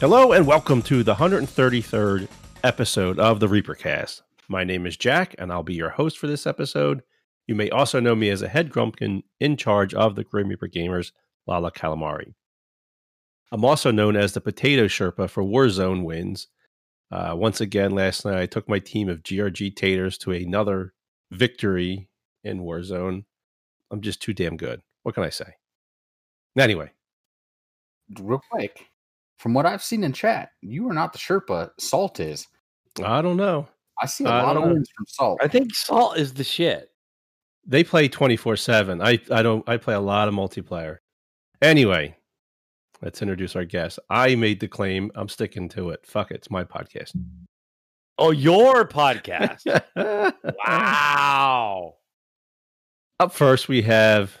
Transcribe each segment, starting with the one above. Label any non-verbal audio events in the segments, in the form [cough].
Hello and welcome to the 133rd episode of the Reapercast. My name is Jack and I'll be your host for this episode. You may also know me as a head grumpkin in charge of the Grim Reaper Gamers, Lala Calamari. I'm also known as the Potato Sherpa for Warzone wins. Uh, once again, last night I took my team of GRG Taters to another victory in Warzone. I'm just too damn good. What can I say? Anyway, real quick, from what I've seen in chat, you are not the Sherpa. Salt is. I don't know. I see a I lot of know. wins from Salt. I think salt is the shit. they play 24/7. I I don't I play a lot of multiplayer. Anyway, let's introduce our guest. I made the claim. I'm sticking to it. Fuck it. It's my podcast. Oh, your podcast. [laughs] wow. Up first we have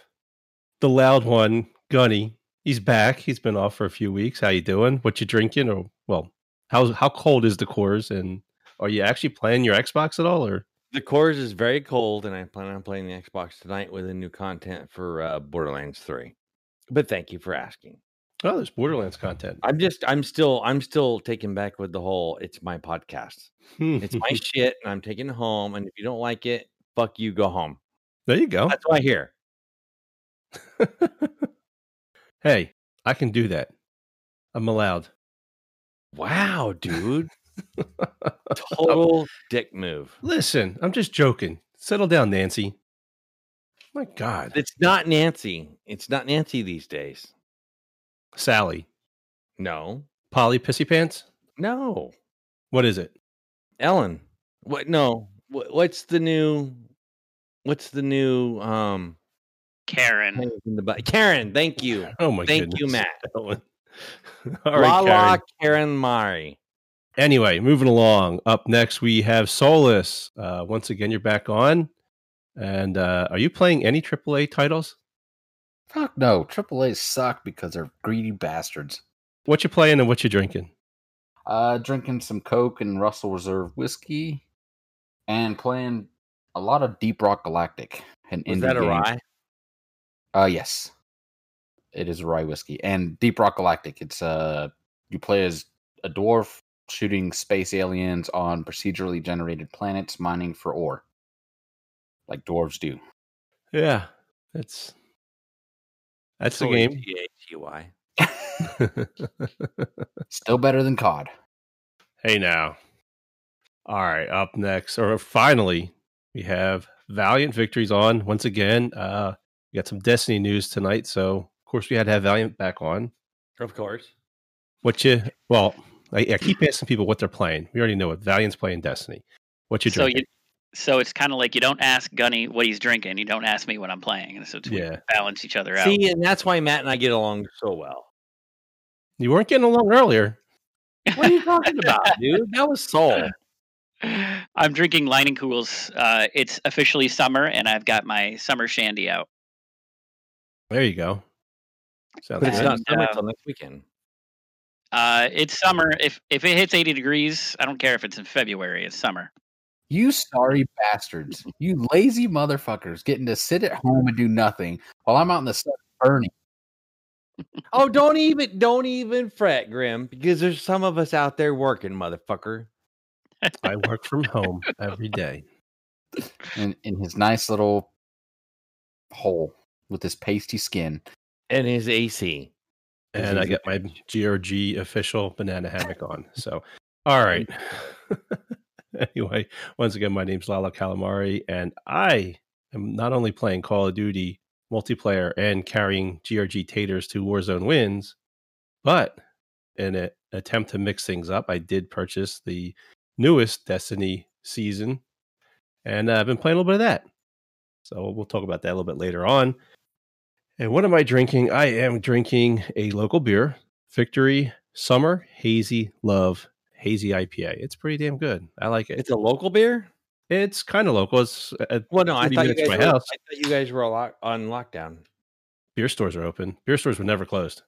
the loud one, Gunny. He's back. He's been off for a few weeks. How you doing? What you drinking or well, how how cold is the Coors and are you actually playing your Xbox at all or The Coors is very cold, and I plan on playing the Xbox tonight with a new content for uh, Borderlands 3. But thank you for asking. Oh, there's Borderlands content. I'm just, I'm still, I'm still taken back with the whole. It's my podcast. It's my [laughs] shit, and I'm taking it home. And if you don't like it, fuck you, go home. there you go. That's why I hear. [laughs] hey, I can do that. I'm allowed. Wow, dude. [laughs] Total dick move. Listen, I'm just joking. Settle down, Nancy. My God, It's not Nancy. It's not Nancy these days. Sally, No, Polly Pissy Pants. no. What is it? Ellen. What? No. What, what's the new? What's the new? Um, Karen. in the bu- Karen. Thank you. Oh my Thank you. Matt. [laughs] Ellen. [laughs] All right, Lala Karen. Karen Mari. Anyway, moving along. Up next, we have Solus. Uh, once again, you're back on. And uh, are you playing any AAA titles? Fuck no. AAA suck because they're greedy bastards. What you playing and what you drinking? Uh, drinking some Coke and Russell Reserve whiskey, and playing a lot of Deep Rock Galactic. An Is that a game. rye? Uh, yes, it is rye whiskey and Deep Rock Galactic. It's uh, you play as a dwarf shooting space aliens on procedurally generated planets, mining for ore, like dwarves do. Yeah, that's that's the game. T-H-E-Y. [laughs] Still better than COD. Hey now. All right, up next, or finally, we have Valiant Victories on once again. Uh we got some Destiny news tonight, so of course we had to have Valiant back on. Of course. What you well, I, I keep asking people what they're playing. We already know what Valiant's playing Destiny. What you So you, so it's kind of like you don't ask Gunny what he's drinking. You don't ask me what I'm playing, and so it's, we Yeah. balance each other out. See, and that's why Matt and I get along so well. You weren't getting along earlier. [laughs] What are you talking about, dude? That was soul. I'm drinking Leinenkugels. Uh, it's officially summer, and I've got my summer shandy out. There you go. Sounds But it's good. not summer uh, until next weekend. Uh, it's summer. If if it hits 80 degrees, I don't care if it's in February. It's summer. You sorry bastards. You lazy motherfuckers getting to sit at home and do nothing while I'm out in the sun burning. [laughs] Oh, don't even don't even fret, Grim, because there's some of us out there working, motherfucker. I work from home every day. in, in his nice little hole with his pasty skin. And his AC. and I Easy get my GRG official banana hammock on. So, all right. [laughs] anyway, once again, my name's Lala Calamari, and I am not only playing Call of Duty multiplayer and carrying GRG taters to Warzone wins, but in an attempt to mix things up, I did purchase the newest Destiny season, and uh, I've been playing a little bit of that. So we'll talk about that a little bit later on. And what am I drinking? I am drinking a local beer, Victory Summer Hazy Love Hazy IPA. It's pretty damn good. I like it. It's a local beer. It's kind of local. It's uh, Well, no, I 30 thought you guys my were, house. I thought you guys were lock, on lockdown. beer stores are open. Beer stores were never closed.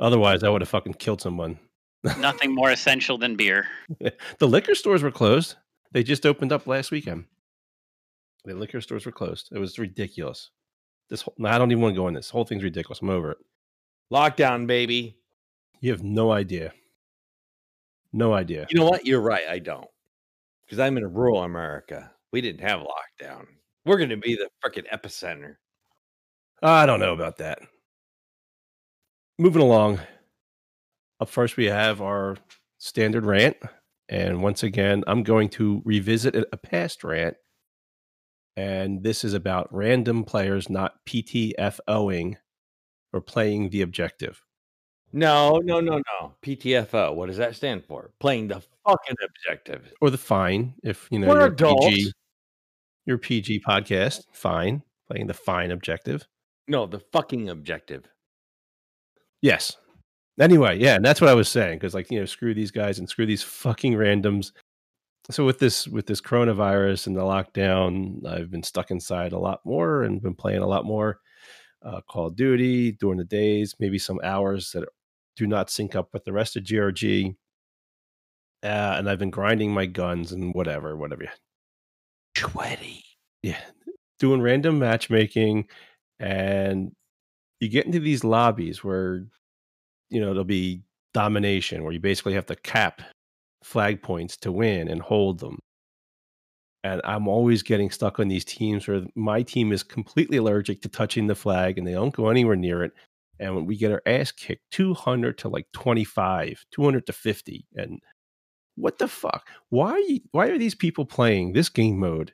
Otherwise, I would have fucking killed someone. [laughs] Nothing more essential than beer. the liquor stores were closed. They just opened up last weekend. The liquor stores were closed. It was ridiculous. This whole, I don't even want to go in this. whole thing's ridiculous. I'm over it. Lockdown, baby. You have no idea. No idea. You know what? You're right. I don't. Because I'm in rural America. We didn't have lockdown. We're going to be the freaking epicenter. I don't know about that. Moving along. Up first, we have our standard rant. And once again, I'm going to revisit a a past rant. And this is about random players not PTFOing or playing the objective. No, no, no, no. PTFO. What does that stand for? Playing the fucking objective. Or the fine, if you know We're adults. PG, your PG podcast, fine, playing the fine objective. No, the fucking objective. Yes. Anyway, yeah, and that's what I was saying because, like, you know, screw these guys and screw these fucking randoms. So with this with this coronavirus and the lockdown, I've been stuck inside a lot more and been playing a lot more uh, Call of Duty during the days, maybe some hours that do not sync up with the rest of GRG. Uh, and I've been grinding my guns and whatever, whatever. Sweaty. Yeah, doing random matchmaking, and you get into these lobbies where you know there'll be domination, where you basically have to cap flag points to win and hold them. And I'm always getting stuck on these teams where my team is completely allergic to touching the flag and they don't go anywhere near it. And when we get our ass kicked 200 to like 25, 200 to 50. And what the fuck? Why are, you, why are these people playing this game mode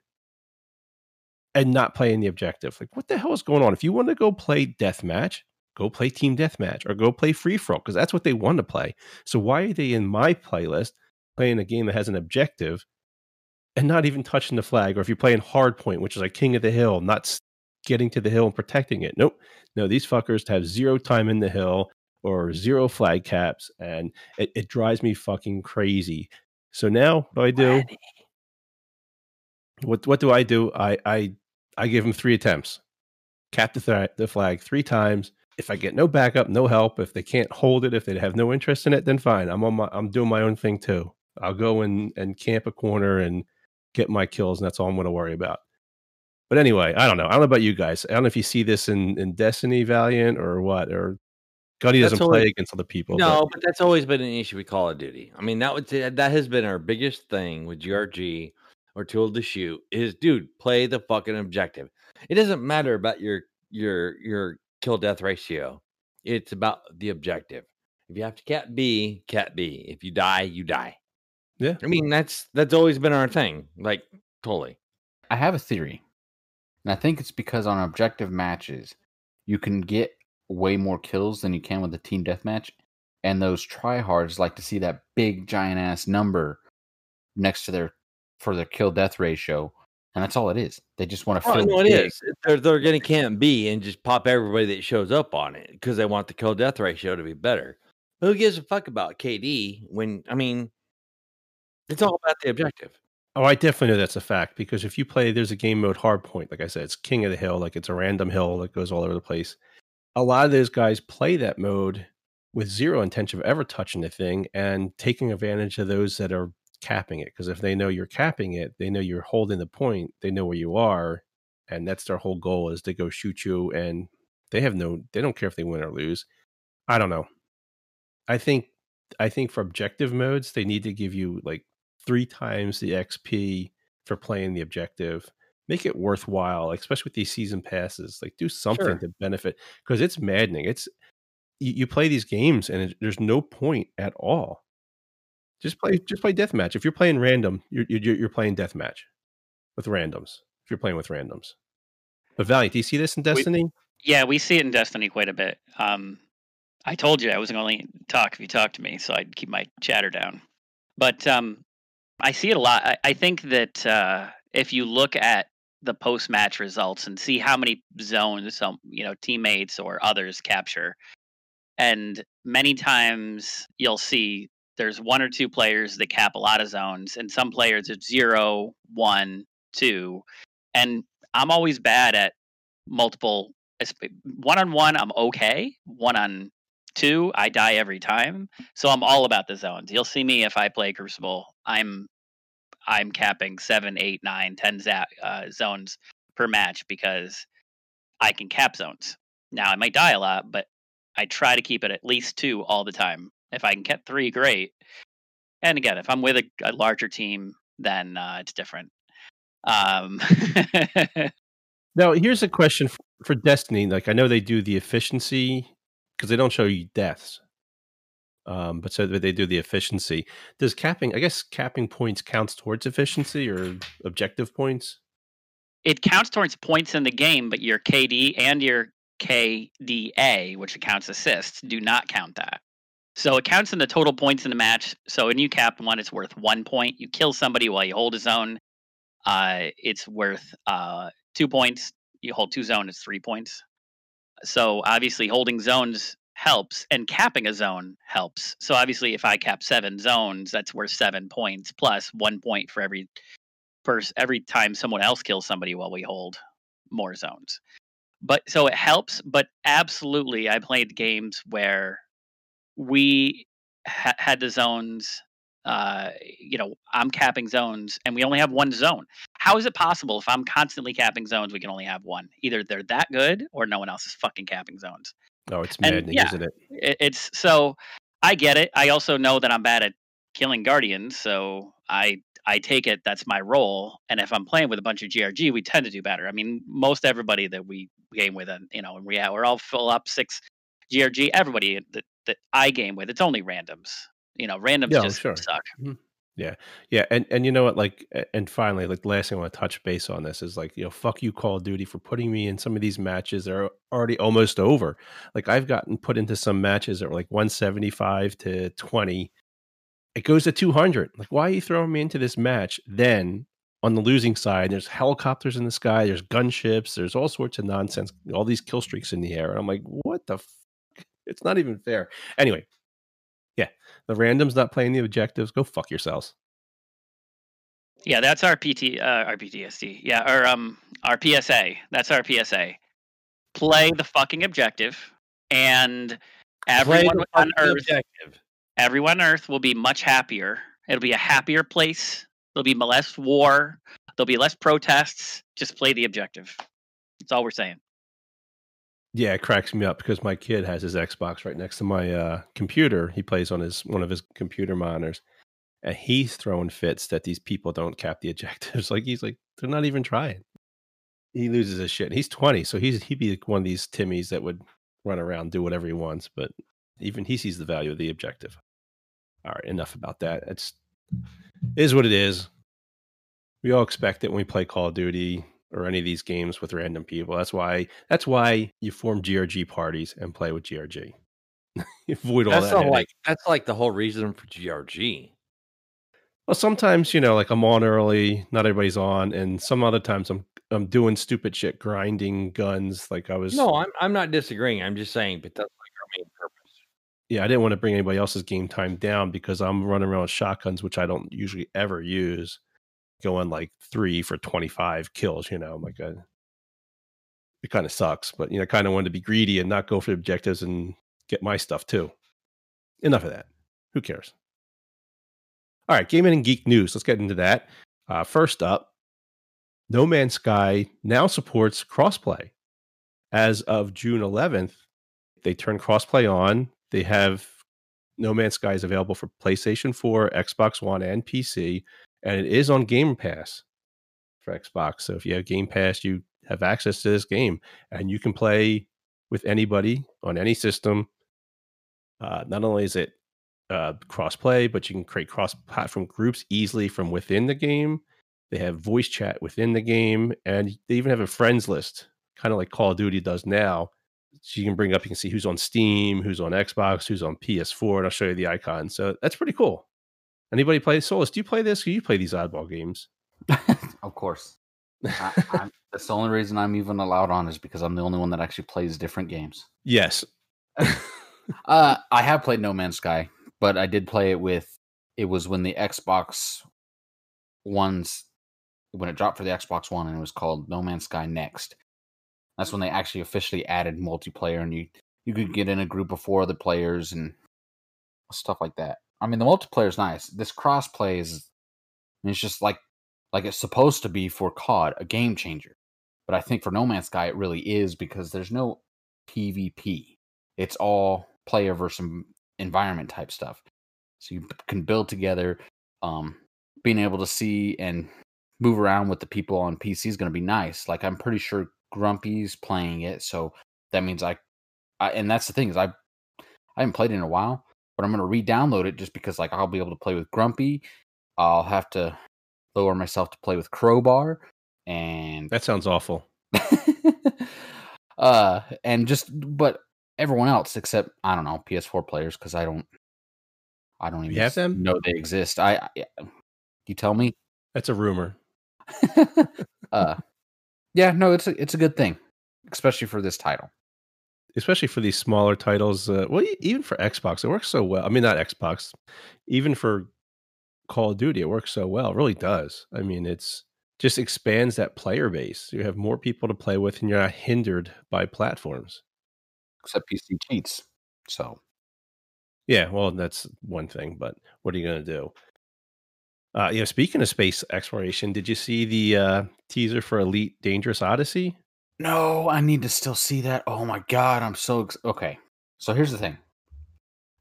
and not playing the objective? Like, what the hell is going on? If you want to go play deathmatch, go play team deathmatch or go play free for all because that's what they want to play. So why are they in my playlist playing a game that has an objective and not even touching the flag? Or if you're playing hardpoint, which is like King of the Hill, not getting to the hill and protecting it. Nope. No, these fuckers have zero time in the hill or zero flag caps, and it, it drives me fucking crazy. So now what do I do? What what do I do? I I I give them three attempts. Cap the, th- the flag three times. If I get no backup, no help, if they can't hold it, if they have no interest in it, then fine. I'm on my I'm doing my own thing too. I'll go and and camp a corner and get my kills, and that's all I'm going to worry about. But anyway, I don't know. I don't know about you guys. I don't know if you see this in in Destiny Valiant or what. Or That's doesn't always- play against other people. No, but but that's always been an issue with Call of Duty. I mean, that would that has been our biggest thing with GRG or Tool to Shoot is, dude, play the fucking objective. It doesn't matter about your your your kill death ratio. It's about the objective. If you have to cat B, cat B. If you die, you die. Yeah. I mean, that's that's always been our thing. Like totally. I have a theory, and I think it's because on objective matches, you can get way more kills than you can with a team deathmatch, and those tryhards like to see that big giant ass number next to their for their kill death ratio, and that's all it is. They just want to Oh, feel. no, it big. is. They're they're gonna camp B and just pop everybody that shows up on it because they want the kill death ratio to be better. Who gives a fuck about KD when I mean it's all about the objective. Oh, I definitely know that's a fact because if you play, there's a game mode hardpoint. Like I said, it's King of the Hill. Like it's a random hill that goes all over the place. A lot of those guys play that mode with zero intention of ever touching the thing and taking advantage of those that are capping it. Because if they know you're capping it, they know you're holding the point. They know where you are, and that's their whole goal is to go shoot you. And they have no, they don't care if they win or lose. I don't know. I think, I think for objective modes, they need to give you like three times the XP for playing the objective. Make it worthwhile, like, especially with these season passes. Like, do something Sure. to benefit because it's maddening. It's you, you play these games and it, there's no point at all. Just play, just play deathmatch. If you're playing random, you're you're, you're playing deathmatch with randoms. If you're playing with randoms, but Valiant, do you see this in Destiny? Yeah, we see it in Destiny quite a bit. Um, I told you I wasn't going to talk if you talked to me, so I'd keep my chatter down. But um, I see it a lot. I, I think that uh, if you look at the post-match results and see how many zones some you know teammates or others capture, and many times you'll see there's one or two players that cap a lot of zones, and some players it's zero, one, two, and I'm always bad at multiple. One on one, I'm okay. One on two, I die every time. So I'm all about the zones. You'll see me if I play Crucible. I'm I'm capping seven, eight, nine, ten za- uh, zones per match because I can cap zones. Now I might die a lot, but I try to keep it at least two all the time. If I can get three, great. And again, if I'm with a, a larger team, then uh, it's different. Um, [laughs] now, here's a question for, for Destiny. Like, I know they do the efficiency because they don't show you deaths. Um, but so they do the efficiency. Does capping? I guess capping points counts towards efficiency or objective points. It counts towards points in the game, but your KD and your KDA, which accounts assists, do not count that. So it counts in the total points in the match. So when you cap one, it's worth one point. You kill somebody while you hold a zone, uh, it's worth uh, two points. You hold two zones, it's three points. So obviously, holding zones helps, and capping a zone helps. So obviously, if I cap seven zones, that's worth seven points plus one point for every person every time someone else kills somebody while we hold more zones. But so it helps, but absolutely, I played games where we ha- had the zones uh, you know, I'm capping zones and we only have one zone. How is it possible if I'm constantly capping zones, we can only have one? Either they're that good or no one else is fucking capping zones. Oh, it's maddening, yeah, isn't it? it? It's so I get it. I also know that I'm bad at killing guardians, so I I take it that's my role. And if I'm playing with a bunch of GRG, we tend to do better. I mean, most everybody that we game with, and you know, and we we're all full up six GRG. Everybody that that I game with, it's only randoms you know, randoms yeah, just sure. suck. Mm-hmm. Yeah, yeah, and and you know what? Like, and finally, like, last thing I want to touch base on this is like, you know, fuck you, Call of Duty, for putting me in some of these matches that are already almost over. Like, I've gotten put into some matches that were like one seventy five to twenty. It goes to two hundred. Like, why are you throwing me into this match? Then on the losing side, there's helicopters in the sky, there's gunships, there's all sorts of nonsense, all these kill streaks in the air, and I'm like, what the? F-? It's not even fair. Anyway, yeah, the randoms not playing the objectives. Go fuck yourselves. Yeah, that's our PT, uh, our PTSD. Yeah, or um, our PSA. That's our PSA. Play the fucking objective, and everyone on Earth, objective. everyone on Earth will be much happier. It'll be a happier place. There'll be less war. There'll be less protests. Just play the objective. That's all we're saying. Yeah, it cracks me up because my kid has his Xbox right next to my uh, computer. He plays on his one of his computer monitors, and he's throwing fits that these people don't cap the objectives. [laughs] Like he's like, they're not even trying. He loses his shit. He's twenty, so he's he'd be one of these Timmies that would run around do whatever he wants. But even he sees the value of the objective. All right, enough about that. It's is what it is. We all expect it when we play Call of Duty or any of these games with random people. That's why that's why you form GRG parties and play with GRG. [laughs] Avoid all that's that. Like that's like the whole reason for GRG. Well, sometimes you know, like I'm on early, not everybody's on, and some other times I'm I'm doing stupid shit, grinding guns. Like I was. No, I'm I'm not disagreeing. I'm just saying, but that's like our main purpose. Yeah, I didn't want to bring anybody else's game time down because I'm running around with shotguns, which I don't usually ever use going like three for 25 kills, you know, I'm like, a, uh, it kind of sucks, but, you know, kind of wanted to be greedy and not go for the objectives and get my stuff too. Enough of that. Who cares? All right, gaming and geek news. Let's get into that. Uh, first up, No Man's Sky now supports crossplay. As of June 11th, they turn crossplay on. They have No Man's Sky is available for PlayStation 4, Xbox One, and PC and it is on Game Pass for Xbox. So if you have Game Pass, you have access to this game, and you can play with anybody on any system. Uh, not only is it uh, cross play, but you can create cross platform groups easily from within the game. They have voice chat within the game, and they even have a friends list, kind of like Call of Duty does now. So you can bring up, you can see who's on Steam, who's on Xbox, who's on PS4, and I'll show you the icon. So that's pretty cool. Anybody play Solus? Do you play this? Do you play these oddball games? [laughs] of course. I, that's the only reason I'm even allowed on is because I'm the only one that actually plays different games. Yes. [laughs] Uh, I have played No Man's Sky, but I did play it with. It was when the Xbox ones when it dropped for the Xbox One, and it was called No Man's Sky Next. That's when they actually officially added multiplayer, and you you could get in a group of four other players and stuff like that. I mean, the multiplayer is nice. This crossplay is it's just like like it's supposed to be for COD, a game changer. But I think for No Man's Sky, it really is because there's no PvP. It's all player versus environment type stuff. So you can build together. Um, being able to see and move around with the people on PC is going to be nice. Like I'm pretty sure Grumpy's playing it, so that means I, I and that's the thing is I, I haven't played it in a while, but I'm going to re-download it just because like I'll be able to play with Grumpy. I'll have to lower myself to play with Crowbar, and That sounds awful. [laughs] uh, and just but everyone else except I don't know PS4 players because I don't, I don't even have them? know they exist. I, I you tell me. That's a rumor. [laughs] uh, yeah, no, it's a it's a good thing, especially for this title. Especially for these smaller titles. Uh, well, even for Xbox, it works so well. I mean, not Xbox, even for Call of Duty, it works so well. It really does. I mean, it's just expands that player base. You have more people to play with, and you're not hindered by platforms. Except PC cheats. So Yeah, well, that's one thing, but what are you going to do? Uh, you know, speaking of space exploration, did you see the uh, teaser for Elite Dangerous Odyssey? No, I need to still see that. Oh my god, I'm so ex- okay. So here's the thing: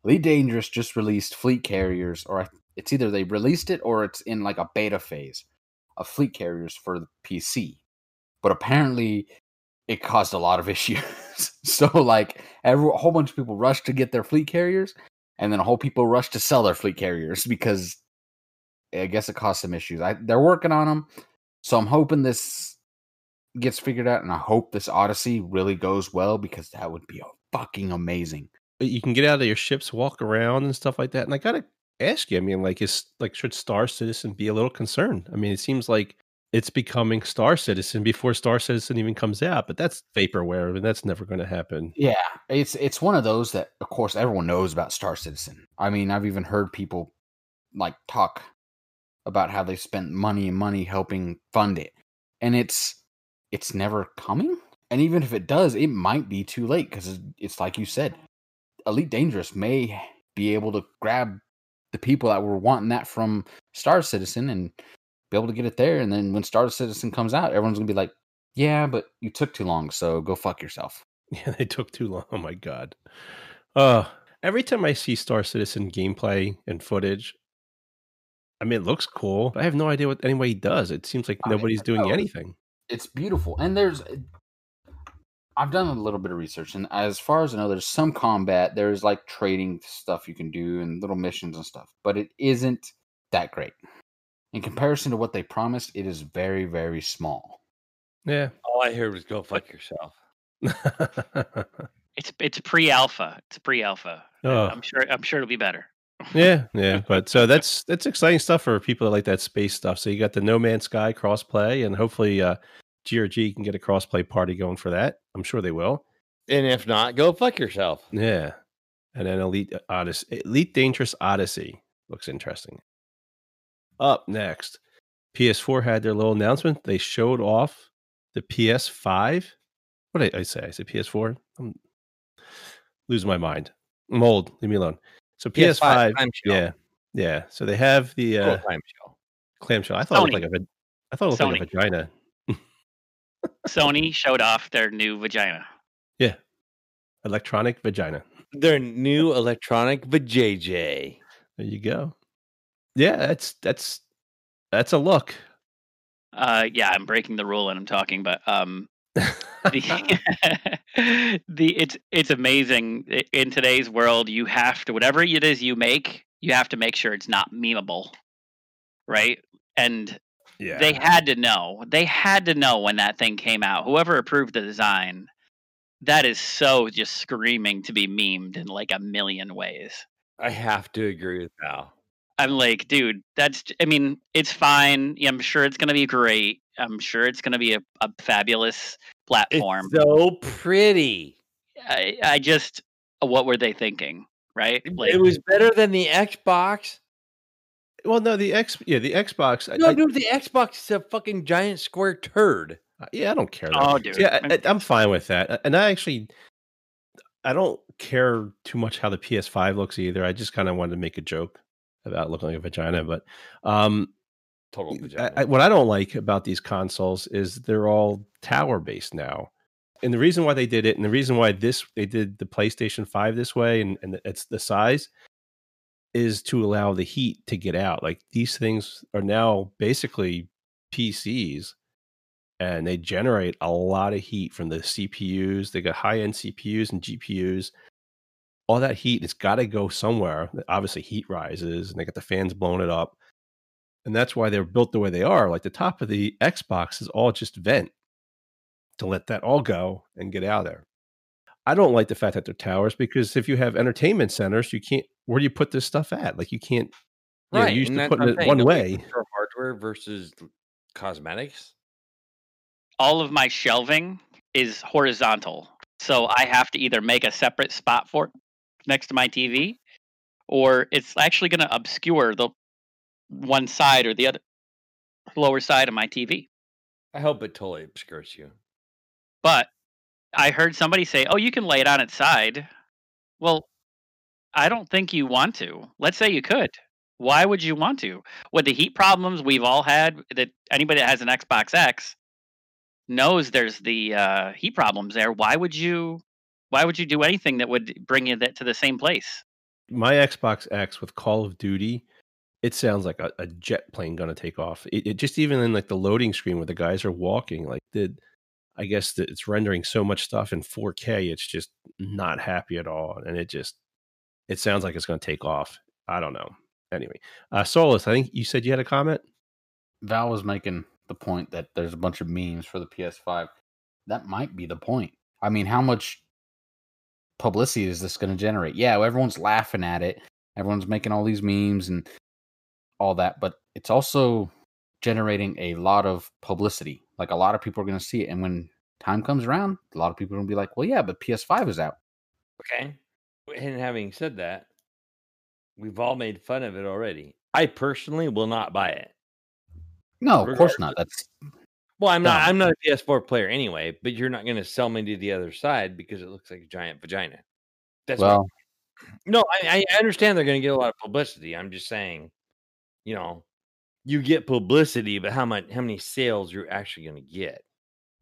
Elite Dangerous just released Fleet Carriers, or it's either they released it or it's in like a beta phase of Fleet Carriers for the PC. But apparently, it caused a lot of [laughs] issues. so like, every, a whole bunch of people rushed to get their Fleet Carriers, and then a whole people rushed to sell their Fleet Carriers [laughs] because I guess it caused some issues. I, they're working on them, so I'm hoping this gets figured out, and I hope this Odyssey really goes well because that would be fucking amazing. Uh, you can get out of your ships, walk around and stuff like that. And I gotta ask you, I mean, like, is like should Star Citizen be a little concerned? I mean, it seems like it's becoming Star Citizen before Star Citizen even comes out, but that's vaporware, and that's never going to happen. Yeah, it's it's one of those that, of course, everyone knows about Star Citizen. I mean, I've even heard people like talk about how they spent money and money helping fund it, and it's it's never coming. And even if it does, it might be too late because it's like you said, Elite Dangerous may be able to grab the people that were wanting that from Star Citizen and be able to get it there. And then when Star Citizen comes out, everyone's gonna be like, "Yeah, but you took too long, so go fuck yourself." [laughs] Yeah, they took too long. Oh my god. Uh every time I see Star Citizen gameplay and footage, I mean, it looks cool, but I have no idea what anybody does. It seems like nobody's doing anything. It's beautiful and there's i've done a little bit of research and as far as i know there's some combat there's like trading stuff you can do and little missions and stuff but it isn't that great in comparison to what they promised it is very very small Yeah. All I heard was "go fuck yourself." [laughs] It's it's pre-alpha. It's pre-alpha. Oh. I'm sure. I'm sure it'll be better. Yeah, yeah. But so that's that's exciting stuff for people that like that space stuff. So you got the No Man's Sky crossplay, and hopefully uh GRG can get a crossplay party going for that. I'm sure they will. And if not, go fuck yourself. Yeah. And then Elite Odyssey, Elite Dangerous Odyssey looks interesting. Up next, PS4 had their little announcement. They showed off the PS5. What did I say? I said PS4. I'm losing my mind. I'm old. Leave me alone. So PS5 PS5. clamshell. yeah, yeah. So they have the Cool uh, clamshell. clamshell. I thought it looked like a. va- I thought it looked like a vagina. Sony showed off their new vagina. Yeah, electronic vagina. Their new electronic vajayjay. There you go. Yeah, that's that's that's a look. Uh, yeah, I'm breaking the rule and I'm talking, but um, [laughs] the, [laughs] the it's it's amazing in today's world. You have to whatever it is you make, you have to make sure it's not memeable, right? And yeah, they had to know. They had to know when that thing came out. Whoever approved the design, that is so just screaming to be memed in like a million ways. I have to agree with Val. I'm like, dude, that's. I mean, it's fine. I'm sure it's gonna be great. I'm sure it's gonna be a, a fabulous platform. It's so pretty. I, I just, uh, what were they thinking, right? Like, it was better than the Xbox. Well, no, the X, yeah, the Xbox. No, I- dude, the Xbox is a fucking giant square turd. Uh, yeah, I don't care. Oh, dude. Yeah, I, I'm fine with that. And I actually, I don't care too much how the PS5 looks either. I just kind of wanted to make a joke about looking like a vagina, but um, Total I, vagina. I, what I don't like about these consoles is they're all tower based now. And the reason why they did it, and the reason why this they did the PlayStation 5 this way, and, and it's the size, is to allow the heat to get out. Like these things are now basically PCs and they generate a lot of heat from the CPUs. They got high end CPUs and GPUs. All that heat it's got to go somewhere. Obviously, heat rises and they got the fans blowing it up and that's why they're built the way they are. Like the top of the Xbox is all just vent to let that all go and get out of there. I don't like the fact that they're towers because if you have entertainment centers, you can't. Where do you put this stuff at? Like you can't. You know, right. you're used to that's putting it saying. one way. For hardware versus cosmetics. all of my shelving is horizontal. So I have to either make a separate spot for it next to my TV or it's actually going to obscure the one side or the other lower side of my TV. I hope it totally obscures you. But I heard somebody say, "Oh, you can lay it on its side." Well, I don't think you want to. Let's say you could. Why would you want to? With the heat problems we've all had, that anybody that has an Xbox X knows there's the uh, heat problems there. Why would you? Why would you do anything that would bring you that to the same place? My Xbox X with Call of Duty, it sounds like a, a jet plane going to take off. It, it just even in like the loading screen where the guys are walking, like the, I guess that it's rendering so much stuff in 4K. It's just not happy at all, and it just, it sounds like it's going to take off. I don't know. Anyway, uh, Solus, I think you said you had a comment. Val was making the point that there's a bunch of memes for the PS5. That might be the point. I mean, how much publicity is this going to generate? Yeah, everyone's laughing at it. Everyone's making all these memes and all that, but it's also generating a lot of publicity. Like a lot of people are going to see it. And when time comes around, a lot of people are going to be like, well, yeah, but PS5 is out. Okay. And having said that, we've all made fun of it already. I personally will not buy it. No, of course not. That's Well, I'm not. No. I'm not a PS4 player anyway. But you're not going to sell me to the other side because it looks like a giant vagina. That's what- well, no. I, I understand they're going to get a lot of publicity. I'm just saying, you know, you get publicity, but how much? How many sales you're actually going to get?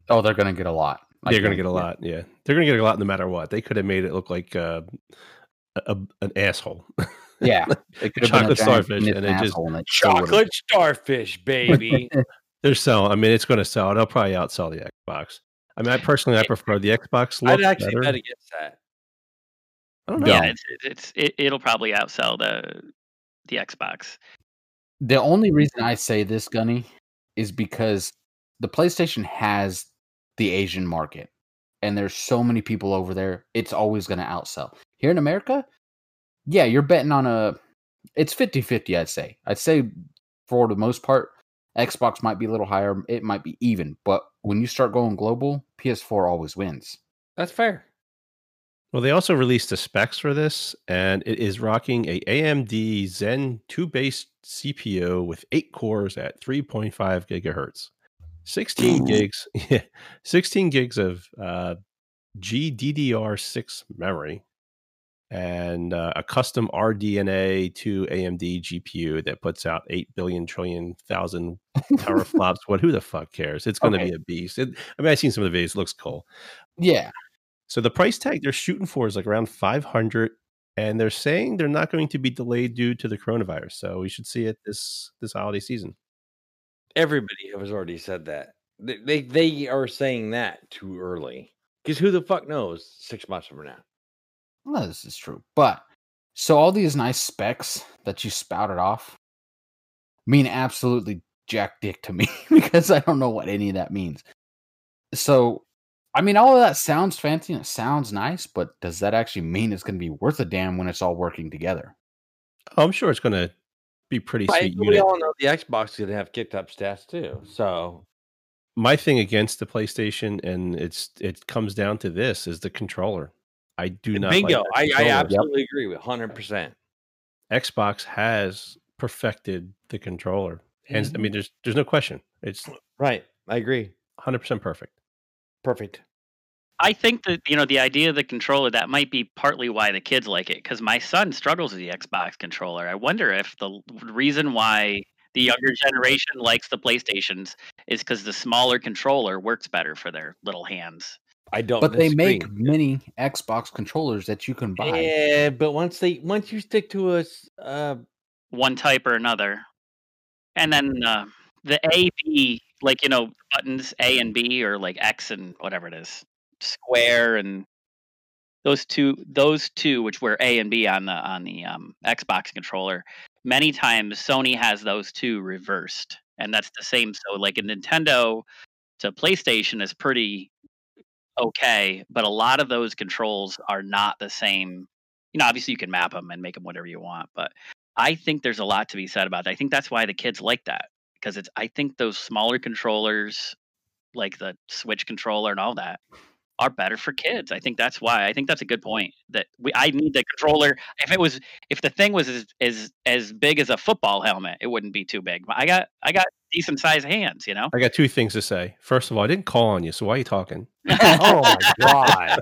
oh, they're going to get a lot. I They're going to get a lot. Yeah, they're going to get a lot no matter what. They could have made it look like uh, a, a, an asshole. Yeah, it could have been a Chocolate starfish, and it just- and it still would've- Chocolate starfish, baby. [laughs] They're selling. I mean, it's going to sell. It'll probably outsell the Xbox. I mean, I personally, I prefer the Xbox look I'd actually better. bet against that. I don't know. Yeah, it's it's it, it'll probably outsell the the Xbox. The only reason I say this, Gunny, is because the PlayStation has the Asian market, and there's so many people over there. It's always going to outsell. Here in America, yeah, you're betting on a. It's 50 50, I'd say. I'd say for the most part, Xbox might be a little higher. It might be even. But when you start going global, PS4 always wins. That's fair. Well, they also released the specs for this, and it is rocking a AMD Zen 2 based CPU with eight cores at 3.5 gigahertz, 16 gigs, [laughs] yeah, 16 gigs of uh, GDDR6 memory, and uh, a custom RDNA 2 AMD GPU that puts out 8 billion trillion thousand teraflops. [laughs] What? Who the fuck cares? It's going to Okay. be a beast. It, I mean, I've seen some of the videos. It looks cool. Yeah. So the price tag they're shooting for is like around 500 and they're saying they're not going to be delayed due to the coronavirus. So we should see it this this holiday season. Everybody has already said that. They they, they are saying that too early. Because who the fuck knows six months from now? Well, this is true. But so all these nice specs that you spouted off mean absolutely jack dick to me [laughs] because I don't know what any of that means. So, I mean, all of that sounds fancy and it sounds nice, but does that actually mean it's going to be worth a damn when it's all working together? Oh, I'm sure it's going to be pretty Right, sweet but we unit. all know the Xbox is gonna have kicked up stats too. So My thing against the PlayStation and it's it comes down to this is the controller. I do not. Bingo. that I, I controller. absolutely agree with 100%. Xbox has perfected the controller, and Mm-hmm. I mean, there's there's no question. It's Right. I agree. 100 percent perfect. Perfect. I think that you know the idea of the controller that might be partly why the kids like it because my son struggles with the Xbox controller. I wonder if the reason why the younger generation likes the PlayStations is because the smaller controller works better for their little hands. I don't But they disagree. make many Xbox controllers that you can buy. Yeah, but once they once you stick to a s- uh, one type or another. And then uh, the A B, like you know, buttons A and B or like X and whatever it is, square and those two, those two, which were A and B on the on the um, Xbox controller. Many times Sony has those two reversed, and that's the same. So like a Nintendo to PlayStation is pretty okay, but a lot of those controls are not the same. You know, obviously you can map them and make them whatever you want, but I think there's a lot to be said about that. I think that's why the kids like that because it's. I think those smaller controllers, like the Switch controller and all that, are better for kids. I think that's why. I think that's a good point. That we. I need the controller. If it was, if the thing was as as, as big as a football helmet, it wouldn't be too big. But I got I got decent sized hands. You know. I got two things to say. First of all, I didn't call on you, so why are you talking? [laughs] [laughs] oh my god.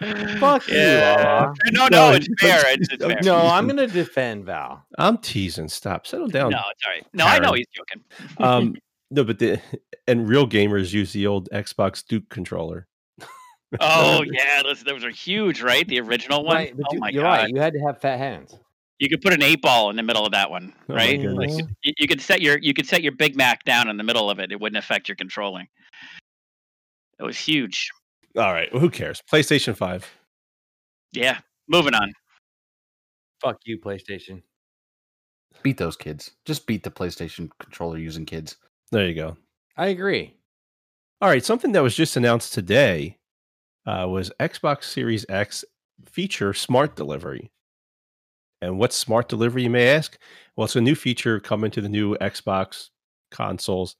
[laughs] Fuck you, Yeah. Lala. No, no, No, it's fair. It's, it's fair. No, I'm gonna defend Val. I'm teasing. Stop. Settle down. no, it's all right. No, I know he's joking. Um, no, but the and real gamers use the old Xbox Duke controller. [laughs] Oh yeah, those, those are huge, right? The original one. Right, but oh you, my you're god, right. You had to have fat hands. you could put an eight ball in the middle of that one, oh right? goodness. Like you, you could set your you could set your Big Mac down in the middle of it. It wouldn't affect your controlling. It was huge. All right. Well, who cares? PlayStation Five. Yeah. Moving on. Fuck you, PlayStation. Beat those kids. Just beat the PlayStation controller using kids. There you go. I agree. All right. Something that was just announced today uh, was Xbox Series X feature smart delivery. And what's smart delivery, you may ask? Well, it's a new feature coming to the new Xbox consoles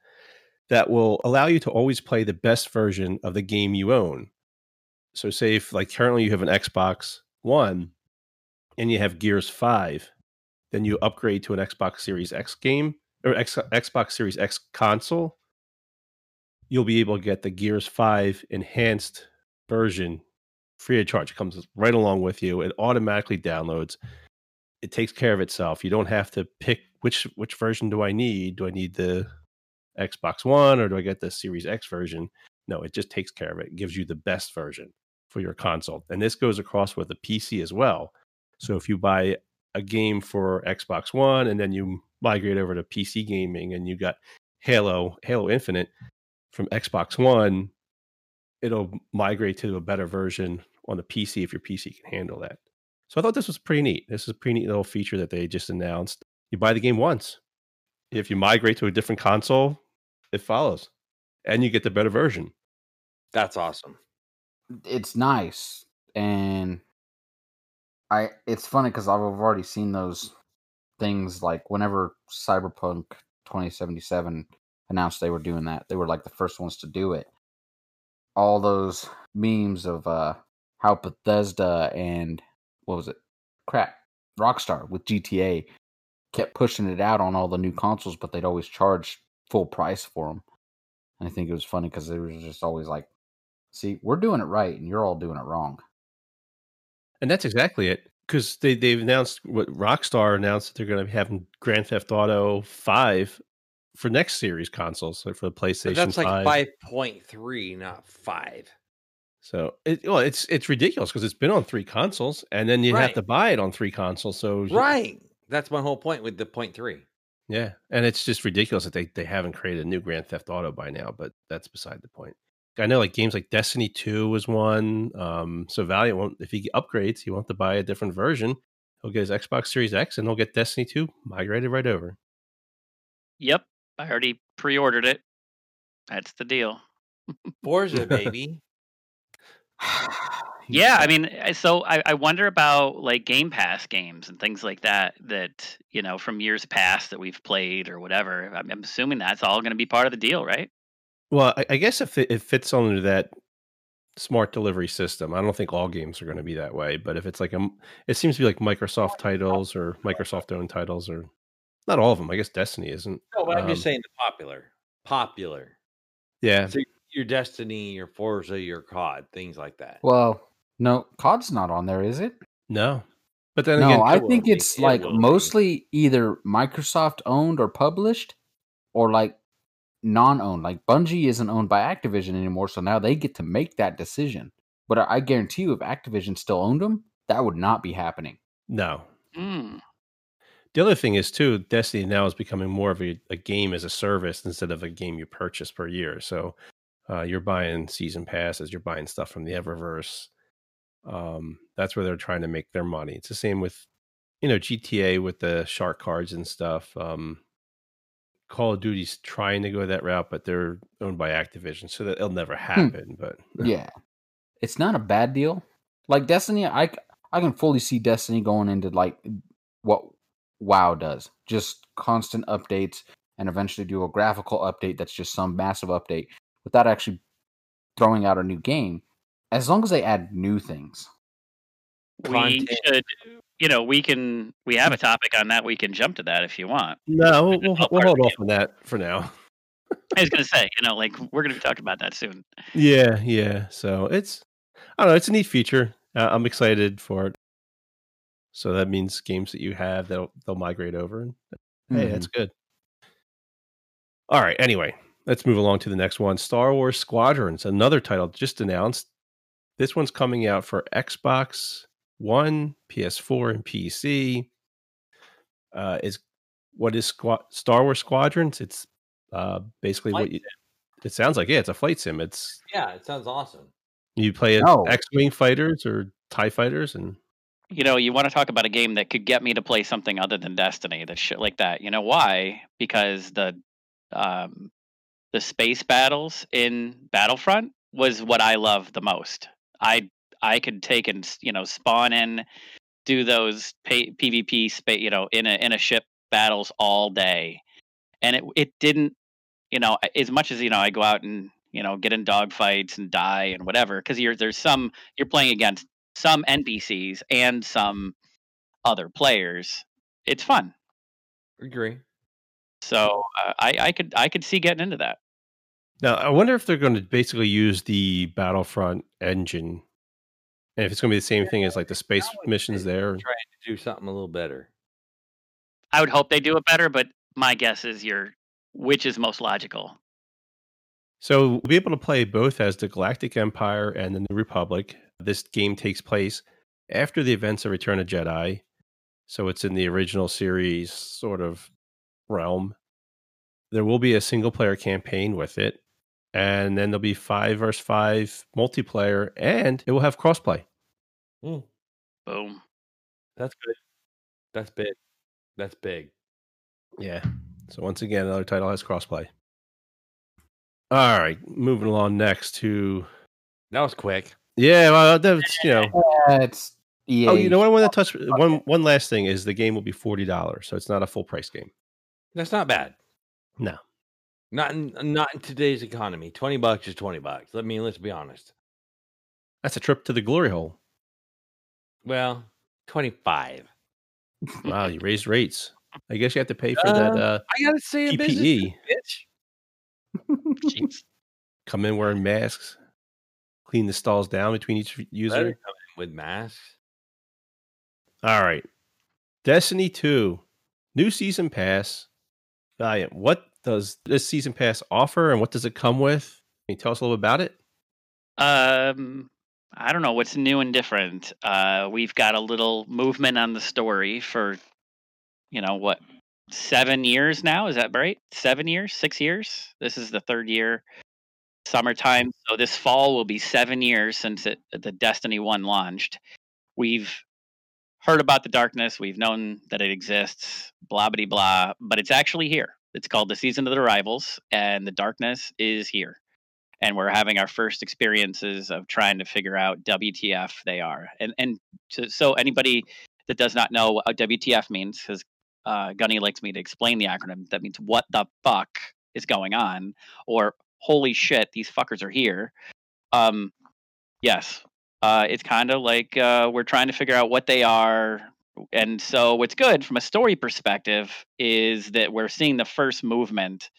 that will allow you to always play the best version of the game you own. So, say if like currently you have an Xbox One and you have Gears 5, then you upgrade to an Xbox Series X game or X, Xbox Series X console, you'll be able to get the Gears 5 enhanced version free of charge. It comes right along with you. It automatically downloads. It takes care of itself. You don't have to pick which which version do I need? Do I need the Xbox One or do I get the Series X version? No, it just takes care of it. It gives you the best version for your console. And this goes across with the PC as well. So if you buy a game for Xbox One and then you migrate over to PC gaming and you got Halo, Halo Infinite from Xbox One, it'll migrate to a better version on the PC if your PC can handle that. So I thought this was pretty neat. This is a pretty neat little feature that they just announced. You buy the game once. If you migrate to a different console, it follows. And you get the better version. That's awesome. It's nice, and I. It's funny because I've already seen those things. Like whenever Cyberpunk 2077 announced they were doing that, they were like the first ones to do it. All those memes of uh how Bethesda and what was it? Crap, Rockstar with GTA kept pushing it out on all the new consoles, but they'd always charge full price for them. And I think it was funny because they were just always like, "See, we're doing it right, and you're all doing it wrong." And that's exactly it. Because they, they've announced what Rockstar announced that they're going to be having Grand Theft Auto 5 for next series consoles, like for the PlayStation. But that's like 5. five point three, not five. So it, well, it's it's ridiculous because it's been on three consoles, and then you have to buy it on three consoles. So Right. That's my whole point with the point three. yeah, and it's just ridiculous that they they haven't created a new Grand Theft Auto by now. But that's beside the point. I know like games like Destiny Two was one. Um, so Valiant won't if he upgrades, he won't have to buy a different version. He'll get his Xbox Series X, and he'll get Destiny Two migrated right over. Yep. I already pre-ordered it. That's the deal. [laughs] Forza, [laughs] baby. [sighs] Yeah, I mean, so I, I wonder about like Game Pass games and things like that. That you know from years past that we've played or whatever. I'm, I'm assuming that's all going to be part of the deal, right? Well, I, I guess if it, it fits under that smart delivery system. I don't think all games are going to be that way, but if it's like a, it seems to be like Microsoft titles or Microsoft owned titles, or not all of them. I guess Destiny isn't. No, but I'm just Um, saying the popular, popular. Yeah, So your Destiny, your Forza, your COD, things like that. Well, no, COD's not on there, is it? no, but then No, again, I it will think be. it's It like will be. mostly either Microsoft owned or published, or like non-owned. Like Bungie isn't owned by Activision anymore, so now they get to make that decision. But I I guarantee you, if Activision still owned them, that would not be happening. no. Mm. The other thing is too, Destiny now is becoming more of a, a game as a service instead of a game you purchase per year. So uh, you're buying season passes, you're buying stuff from the Eververse. Um, that's where they're trying to make their money. It's the same with, you know, GTA with the shark cards and stuff. Um, Call of Duty's trying to go that route, but they're owned by Activision, so that it'll never hmm. happen. But [laughs] Yeah, it's not a bad deal. Like Destiny, I I can fully see Destiny going into like what WoW does, just constant updates, and eventually do a graphical update that's just some massive update without actually throwing out a new game. As long as they add new things. We Content. should, you know, we can. We have a topic on that. We can jump to that if you want. no, we'll, we'll, we'll hold off on that for now. I was going to say, you know, like we're going to be talking about that soon. Yeah, yeah. So it's I don't know. It's a neat feature. Uh, I'm excited for it. So that means games that you have they'll they'll migrate over. And hey, Mhm. that's good. All right. Anyway, let's move along to the next one. Star Wars Squadrons, another title just announced. This one's coming out for Xbox One, PS4, and PC. Uh, is what is Squa- Star Wars Squadrons? It's uh, basically what you. It sounds like yeah, it's a flight sim. It's Yeah, it sounds awesome. you play as No. X-wing fighters or Tie fighters, and You know, you want to talk about a game that could get me to play something other than Destiny, the shit like that. You know why? Because the um, the space battles in Battlefront was what I love the most. I I could take and you know spawn in, do those pay, PvP space you know in a in a ship battles all day, and it it didn't you know as much as you know I go out and you know get in dogfights and die and whatever because you're there's some you're playing against some NPCs and some other players. It's fun. Agree. So uh, I I could I could see getting into that. now I wonder if they're going to basically use the Battlefront engine, and if it's going to be the same thing as like the space missions there. Trying to do something a little better. I would hope they do it better, but my guess is your which is most logical. So we'll be able to play both as the Galactic Empire and the New Republic. This game takes place after the events of Return of Jedi, so it's in the original series sort of realm. There will be a single player campaign with it, and then there'll be five versus five multiplayer, and it will have crossplay. Mm, Boom. that's good. That's big. That's big. Yeah. So once again, another title has crossplay. All right, moving along next to That was quick. yeah, well, that's you know. That's Yeah. Oh, you know what I want to touch one one last thing is the game will be forty dollars, so it's not a full price game. That's not bad. No. Not in not in today's economy. Twenty bucks is twenty bucks. Let me let's be honest. That's a trip to the glory hole. Well, twenty five. Wow, you raised rates. I guess you have to pay for that uh, I gotta say, a business, PPE. bitch. Jeez. Come in wearing masks, clean the stalls down between each user. come in with masks. All right, Destiny Two, new season pass. Valiant, what does this season pass offer, and what does it come with? Can you tell us a little about it? Um, I don't know what's new and different. Uh, we've got a little movement on the story for, you know, what seven years now? Is that right? Seven years? Six years? This is the third year. Summertime. So this fall will be seven years since it the Destiny One launched. We've heard about the darkness. We've known that it exists. Blah blah blah. But it's actually here. It's called the Season of the Arrivals, and the darkness is here and we're having our first experiences of trying to figure out WTF they are. And and to, so anybody that does not know what WTF means, because uh, Gunny likes me to explain the acronym. That means what the fuck is going on, or holy shit, these fuckers are here. Um, Yes. Uh, it's kind of like uh, we're trying to figure out what they are. And so, what's good from a story perspective is that we're seeing the first movement,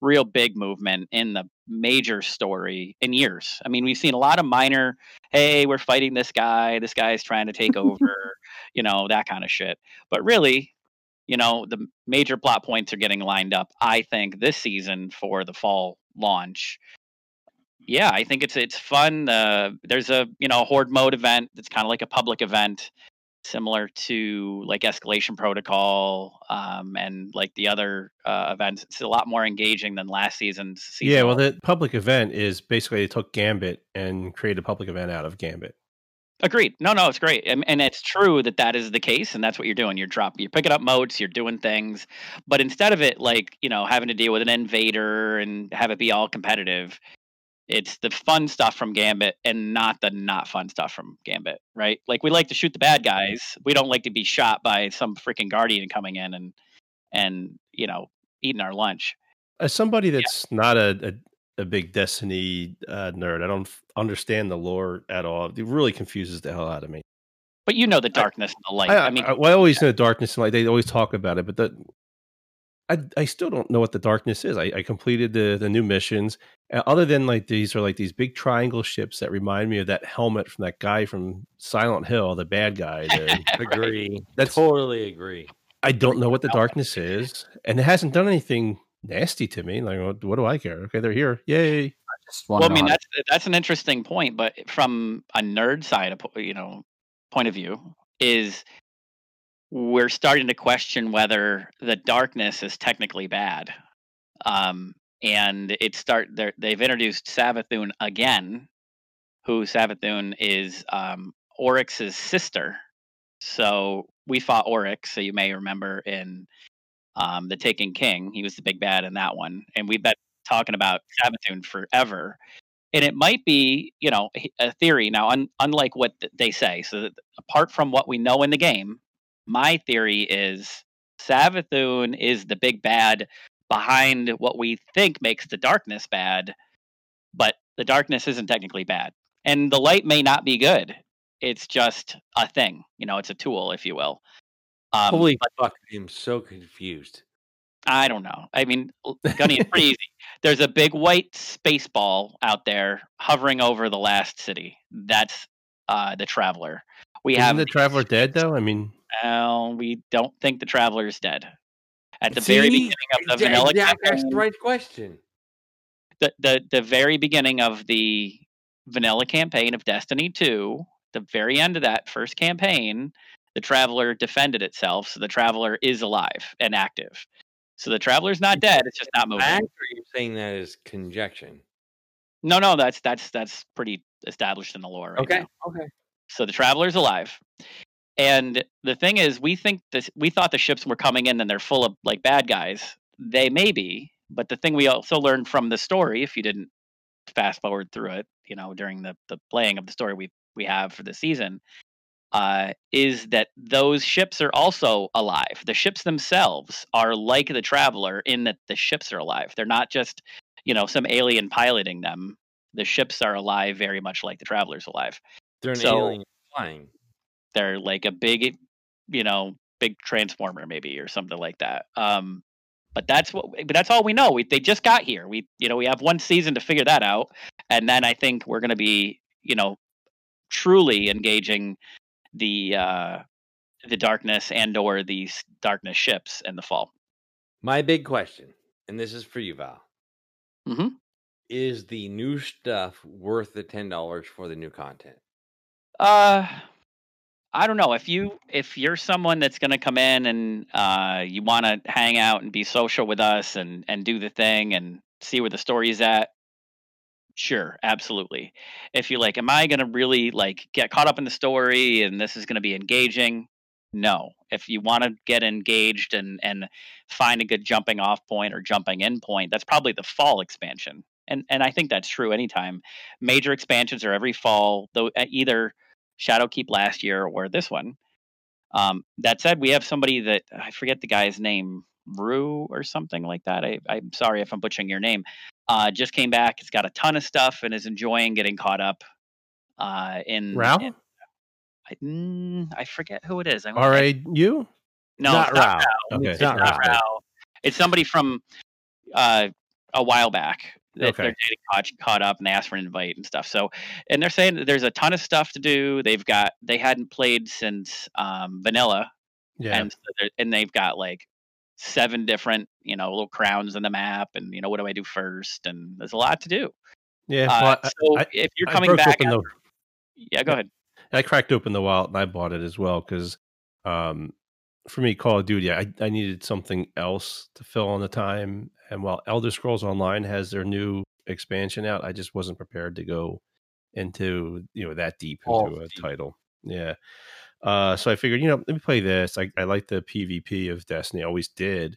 real big movement in the major story in years. I mean, we've seen a lot of minor, hey, we're fighting this guy, this guy's trying to take [laughs] over, you know, that kind of shit. But really, you know, the major plot points are getting lined up, I think, this season for the fall launch yeah, I think it's it's fun. Uh, there's a you know horde mode event that's kind of like a public event, similar to like Escalation Protocol um, and like the other uh, events. It's a lot more engaging than last season's. Season yeah, well, the public event is basically they took Gambit and created a public event out of Gambit. Agreed. No, no, it's great, and, and it's true that that is the case, and that's what you're doing. You're dropping, you're picking up modes, you're doing things, but instead of it like you know having to deal with an invader and have it be all competitive, it's the fun stuff from Gambit and not the not fun stuff from Gambit, right? Like we like to shoot the bad mm-hmm. guys. We don't like to be shot by some freaking guardian coming in and and you know eating our lunch. As somebody that's yeah. not a, a, a big Destiny uh, nerd, I don't f- understand the lore at all. It really confuses the hell out of me. But you know the darkness I, and the light. I, I mean, I, well, I always know darkness and light. They always talk about it, but the I I still don't know what the darkness is. I, I completed the the new missions. Uh, other than like these are like these big triangle ships that remind me of that helmet from that guy from Silent Hill, the bad guy. [laughs] agree. That's totally agree. I don't know what the [laughs] darkness is, and it hasn't done anything nasty to me. Like, what, what do I care? Okay, they're here. Yay! I well, I mean, that's that's an interesting point, but from a nerd side of you know point of view, is we're starting to question whether the darkness is technically bad. Um, and it start they've introduced Savathun again, who Savathun is um, Oryx's sister. So we fought Oryx, so you may remember in um, the Taken King, he was the big bad in that one, and we've been talking about Savathun forever. And it might be, you know, a theory now, un- unlike what they say. So, apart from what we know in the game, my theory is Savathun is the big bad behind what we think makes the darkness bad, but the darkness isn't technically bad. And the light may not be good. It's just a thing. You know, it's a tool, if you will. Um, Holy but, fuck, I'm so confused. I don't know. I mean, Gunny, it's pretty [laughs] easy. There's a big white space ball out there hovering over the last city. That's uh, the Traveler. We Isn't have the Traveler dead though. I mean, well, we don't think the Traveler is dead. At the See? very beginning of the vanilla Jack campaign, the right question. The, the the very beginning of the vanilla campaign of Destiny 2, the very end of that first campaign, the Traveler defended itself, so the Traveler is alive and active. So the Traveler's not dead; it's just not moving. Fact, or you saying that is conjecture? No, no, that's that's that's pretty established in the lore. Right okay, now. okay. So the Traveler's alive. And the thing is, we think this. We thought the ships were coming in and they're full of like bad guys. They may be, but the thing we also learned from the story, if you didn't fast forward through it, you know, during the the playing of the story we we have for the season, uh, is that those ships are also alive. The ships themselves are like the Traveler in that the ships are alive. They're not just you know some alien piloting them. The ships are alive, very much like the Traveler's alive. They're an so, alien flying. They're like a big, you know, big transformer maybe or something like that. Um, but that's what. But that's all we know. We they just got here. We you know we have one season to figure that out, and then I think we're going to be you know truly engaging the uh, the darkness and or these darkness ships in the fall. My big question, and this is for you, Val. Mm-hmm. Is the new stuff worth the ten dollars for the new content? Uh, I don't know if you if you're someone that's going to come in and uh, you want to hang out and be social with us and and do the thing and see where the story's at. Sure, absolutely. If you're like, am I going to really like get caught up in the story and this is going to be engaging? No. If you want to get engaged and and find a good jumping off point or jumping in point, that's probably the fall expansion. And and I think that's true anytime. Major expansions are every fall, though either Shadowkeep last year or this one. Um, that said, we have somebody that I forget the guy's name, Rue or something like that. I, am sorry if I'm butchering your name. Uh, just came back. It's got a ton of stuff and is enjoying getting caught up. Uh, in Rao? in- I, mm, I forget who it is. R A U? no, not it's not Rao. Okay. It's not Rao. It's somebody from uh, a while back. That Okay. They're getting caught, caught up and they asked for an invite and stuff. So, and they're saying that there's a ton of stuff to do. They've got they hadn't played since um, Vanilla, Yeah. and so and they've got like seven different you know little crowns in the map, and you know what do I do first? And there's a lot to do. yeah. Uh, well, I- so I- if you're coming back, open the- yeah, go ahead. I cracked open the wallet and I bought it as well because um, for me, Call of Duty, I, I needed something else to fill in the time. And while Elder Scrolls Online has their new expansion out, I just wasn't prepared to go into you know that deep Oh, into a deep. title. Yeah. Uh, so I figured, you know, let me play this. I, I like the PvP of Destiny, I always did.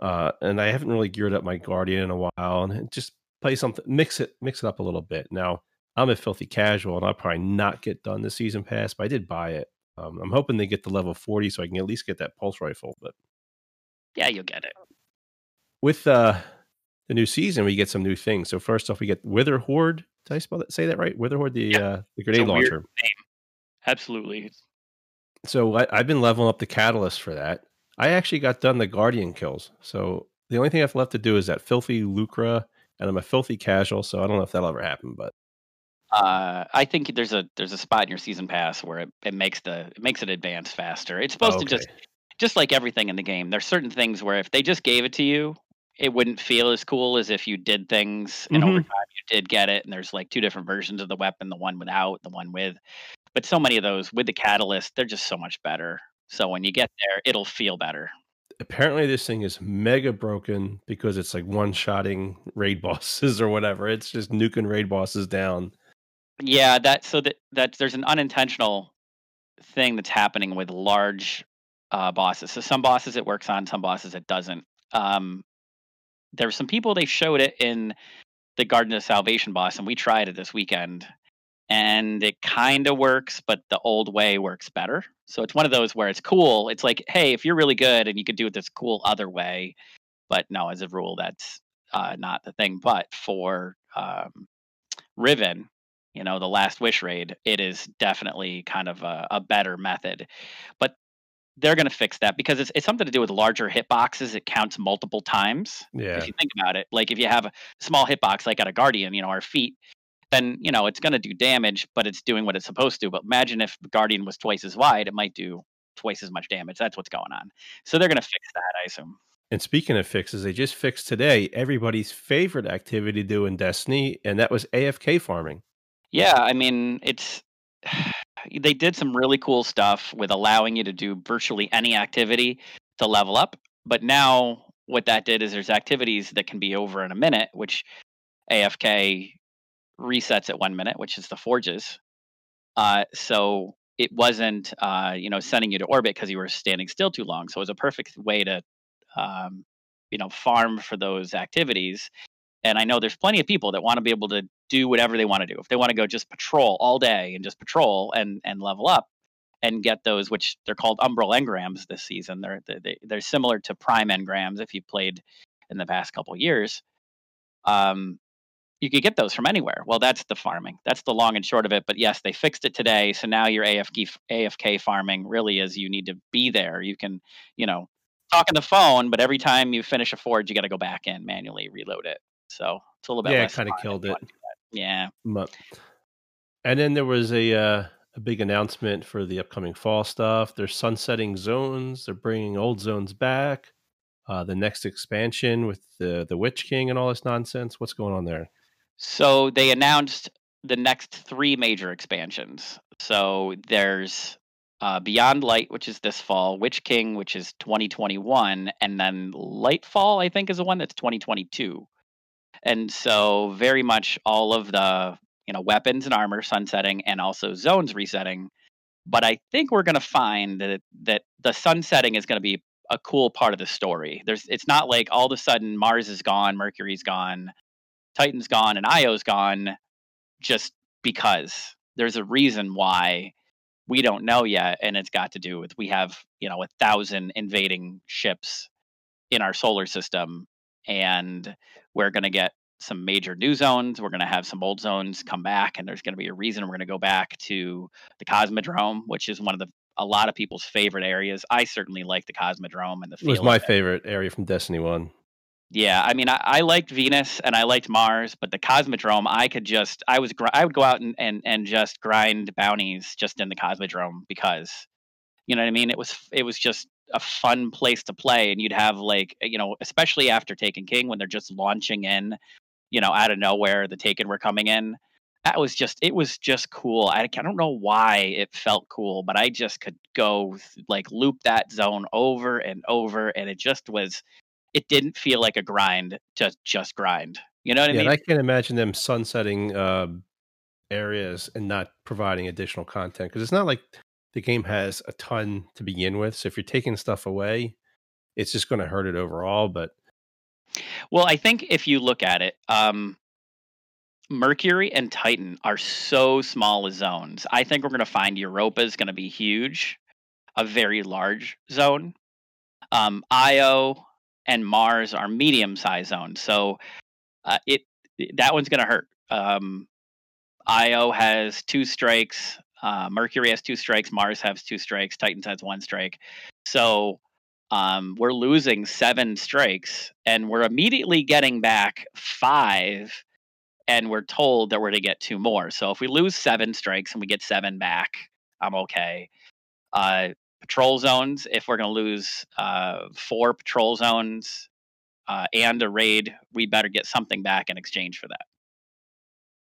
Uh, and I haven't really geared up my Guardian in a while, and just play something, mix it, mix it up a little bit. Now I'm a filthy casual, and I'll probably not get done the season pass, but I did buy it. Um, I'm hoping they get to level 40 so I can at least get that pulse rifle. But Yeah, you'll get it. With uh, the new season, we get some new things. So first off, we get Witherhoard. Did I spell that? Say that right? Witherhoard, the Yeah. uh, the grenade launcher. Absolutely. So I, I've been leveling up the catalyst for that. I actually got done the guardian kills. So the only thing I've left to do is that filthy lucra, and I'm a filthy casual. So I don't know if that'll ever happen, but Uh, I think there's a there's a spot in your season pass where it, it makes the it makes it advance faster. It's supposed to just just like everything in the game. There's certain things where if they just gave it to you, it wouldn't feel as cool as if you did things and over Mhm. time you did get it. And there's like two different versions of the weapon: the one without, the one with. But so many of those with the catalyst, they're just so much better. So when you get there, it'll feel better. apparently this thing is mega broken because it's like one shotting raid [laughs] bosses or whatever. It's just nuking raid bosses down. Yeah, that so that that there's an unintentional thing that's happening with large uh, bosses. So some bosses it works on, some bosses it doesn't. Um, there were some people they showed it in the Garden of Salvation boss, and we tried it this weekend, and it kind of works, but the old way works better. So it's one of those where it's cool. It's like, hey, if you're really good and you could do it this cool other way, but no, as a rule, that's uh, not the thing. But for um, Riven, you know, the Last Wish raid, it is definitely kind of a, a better method. But they're going to fix that because it's, it's something to do with larger hitboxes. It counts multiple times. Yeah. If you think about it, like if you have a small hitbox, like at a Guardian, you know, our feet, then, you know, it's going to do damage, but it's doing what it's supposed to. But imagine if the Guardian was twice as wide, it might do twice as much damage. That's what's going on. So they're going to fix that, I assume. And speaking of fixes, they just fixed today everybody's favorite activity to do in Destiny, and that was AFK farming. Yeah, I mean, it's [sighs] they did some really cool stuff with allowing you to do virtually any activity to level up. But now what that did is there's activities that can be over in a minute, which AFK resets at one minute, which is the forges. Uh, so it wasn't, uh, you know, sending you to orbit because you were standing still too long. So it was a perfect way to, um, you know, farm for those activities. And I know there's plenty of people that want to be able to do whatever they want to do. If they want to go just patrol all day and just patrol and and level up and get those, which they're called umbral engrams this season. They're they, they're similar to prime engrams if you played in the past couple years. Um, you could get those from anywhere. Well, that's the farming. That's the long and short of it. But yes, they fixed it today. So now your AFK AFK farming really is you need to be there. You can, you know, talk on the phone, but every time you finish a forge, you got to go back in manually reload it. So it's a little bit. Yeah, it kinda killed it. wanna do that. Yeah. But, and then there was a uh, a big announcement for the upcoming fall stuff. They're sunsetting zones. They're bringing old zones back. Uh, the next expansion with the the Witch King and all this nonsense. What's going on there? So they announced the next three major expansions. So there's uh, Beyond Light, which is this fall, Witch King, which is 2021, and then Lightfall, I think, is the one that's 2022. And so very much all of the you know weapons and armor sunsetting, and also zones resetting. But I think we're going to find that that the sunsetting is going to be a cool part of the story. There's it's not like all of a sudden Mars is gone, Mercury's gone, Titan's gone and Io's gone just because there's a reason why we don't know yet and it's got to do with we have you know a thousand invading ships in our solar system and we're going to get some major new zones. We're going to have some old zones come back, and there's going to be a reason we're going to go back to the Cosmodrome, which is one of the a lot of people's favorite areas. I certainly like the Cosmodrome and the. It was my it. favorite area from Destiny One. Yeah, I mean, I, I liked Venus and I liked Mars, but the Cosmodrome, I could just, I was, I would go out and, and and just grind bounties just in the Cosmodrome because, you know what I mean. It was, it was just a fun place to play, and you'd have like, you know, especially after Taken King when they're just launching in, you know, out of nowhere, the Taken were coming in. That was just, it was just cool. I, I don't know why it felt cool, but I just could go like loop that zone over and over, and it just was it didn't feel like a grind to just grind you know what yeah, i mean I can't imagine them sunsetting uh, areas and not providing additional content because it's not like the game has a ton to begin with. So if you're taking stuff away, it's just going to hurt it overall. But well i think if you look at it um mercury and titan are so small as zones i think we're going to find europa is going to be huge a very large zone um io and mars are medium sized zones so uh, it that one's going to hurt um io has two strikes uh, mercury has two strikes mars has two strikes titans has one strike. So um, we're losing seven strikes and we're immediately getting back five and we're told that we're to get two more. So if we lose seven strikes and we get seven back i'm okay. Uh, patrol zones if we're going to lose uh, four patrol zones uh, and a raid we better get something back in exchange for that.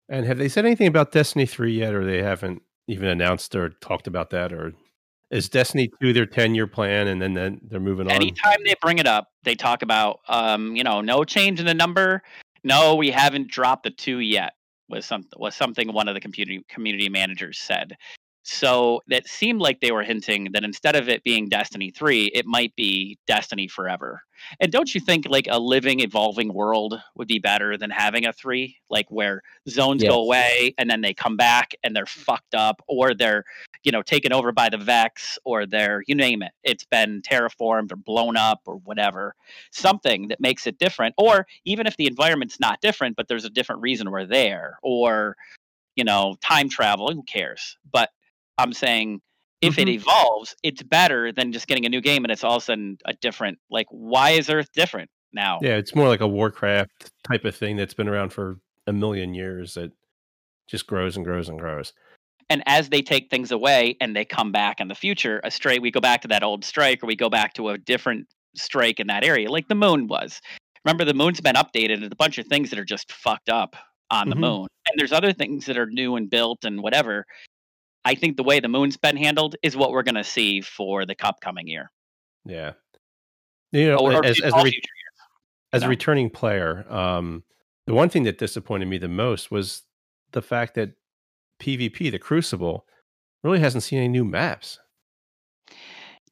And have they said anything about Destiny Three yet, or they haven't even announced or talked about that, or is Destiny Two their ten year plan and then then they're moving on? anytime they bring it up they talk about um, you know no change in the number no we haven't dropped the two yet was some was something one of the community community managers said so that seemed like they were hinting that instead of it being destiny 3 it might be destiny forever. And don't you think like a living evolving world would be better than having a 3 like where zones Yes. go away and then they come back and they're fucked up or they're you know taken over by the vex or they're you name it. It's been terraformed or blown up or whatever. Something that makes it different or even if the environment's not different but there's a different reason we're there or you know time travel who cares? But i'm saying if it Mhm. evolves it's better than just getting a new game and it's all of a sudden a different like why is earth different now Yeah, it's more like a Warcraft type of thing that's been around for a million years that just grows and grows and grows. and as they take things away and they come back in the future a strike we go back to that old strike or we go back to a different strike in that area like the moon was remember the moon's been updated and a bunch of things that are just fucked up on the Mhm. moon and there's other things that are new and built and whatever i think the way the moon's been handled is what we're going to see for the cup coming year Yeah, you know, or, or as, fu- as a re- future as a returning player, um, the one thing that disappointed me the most was the fact that PvP, the Crucible, really hasn't seen any new maps.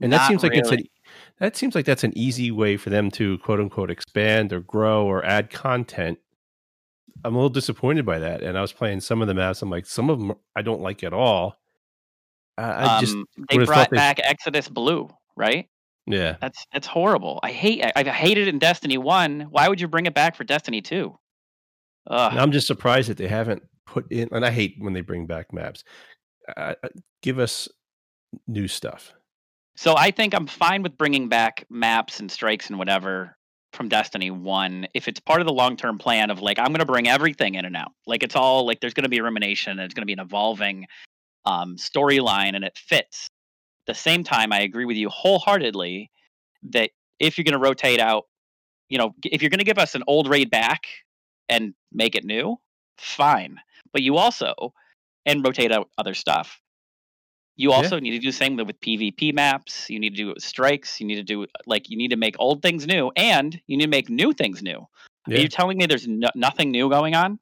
And that Not seems like it's an that seems like that's an easy way for them to quote unquote expand or grow or add content. I'm a little disappointed by that. And I was playing some of the maps. I'm like, some of them I don't like at all. I, I just um, they brought they- back exodus blue right yeah. that's that's horrible i hate I, i've hated it in destiny 1 why would you bring it back for destiny 2 I'm just surprised that they haven't put in. And I hate when they bring back maps. Uh, give us new stuff. So I think I'm fine with bringing back maps and strikes and whatever from Destiny 1 if it's part of the long-term plan of like I'm going to bring everything in and out. Like it's all like there's going to be a rumination and it's going to be an evolving um, storyline and it fits. At the same time I agree with you wholeheartedly that if you're going to rotate out, you know, if you're going to give us an old raid back and make it new, fine. But you also and rotate out other stuff. You Yeah. also need to do the same with PvP maps. You need to do it with strikes. You need to do like you need to make old things new, and you need to make new things new. Yeah. Are you telling me there's no, nothing new going on?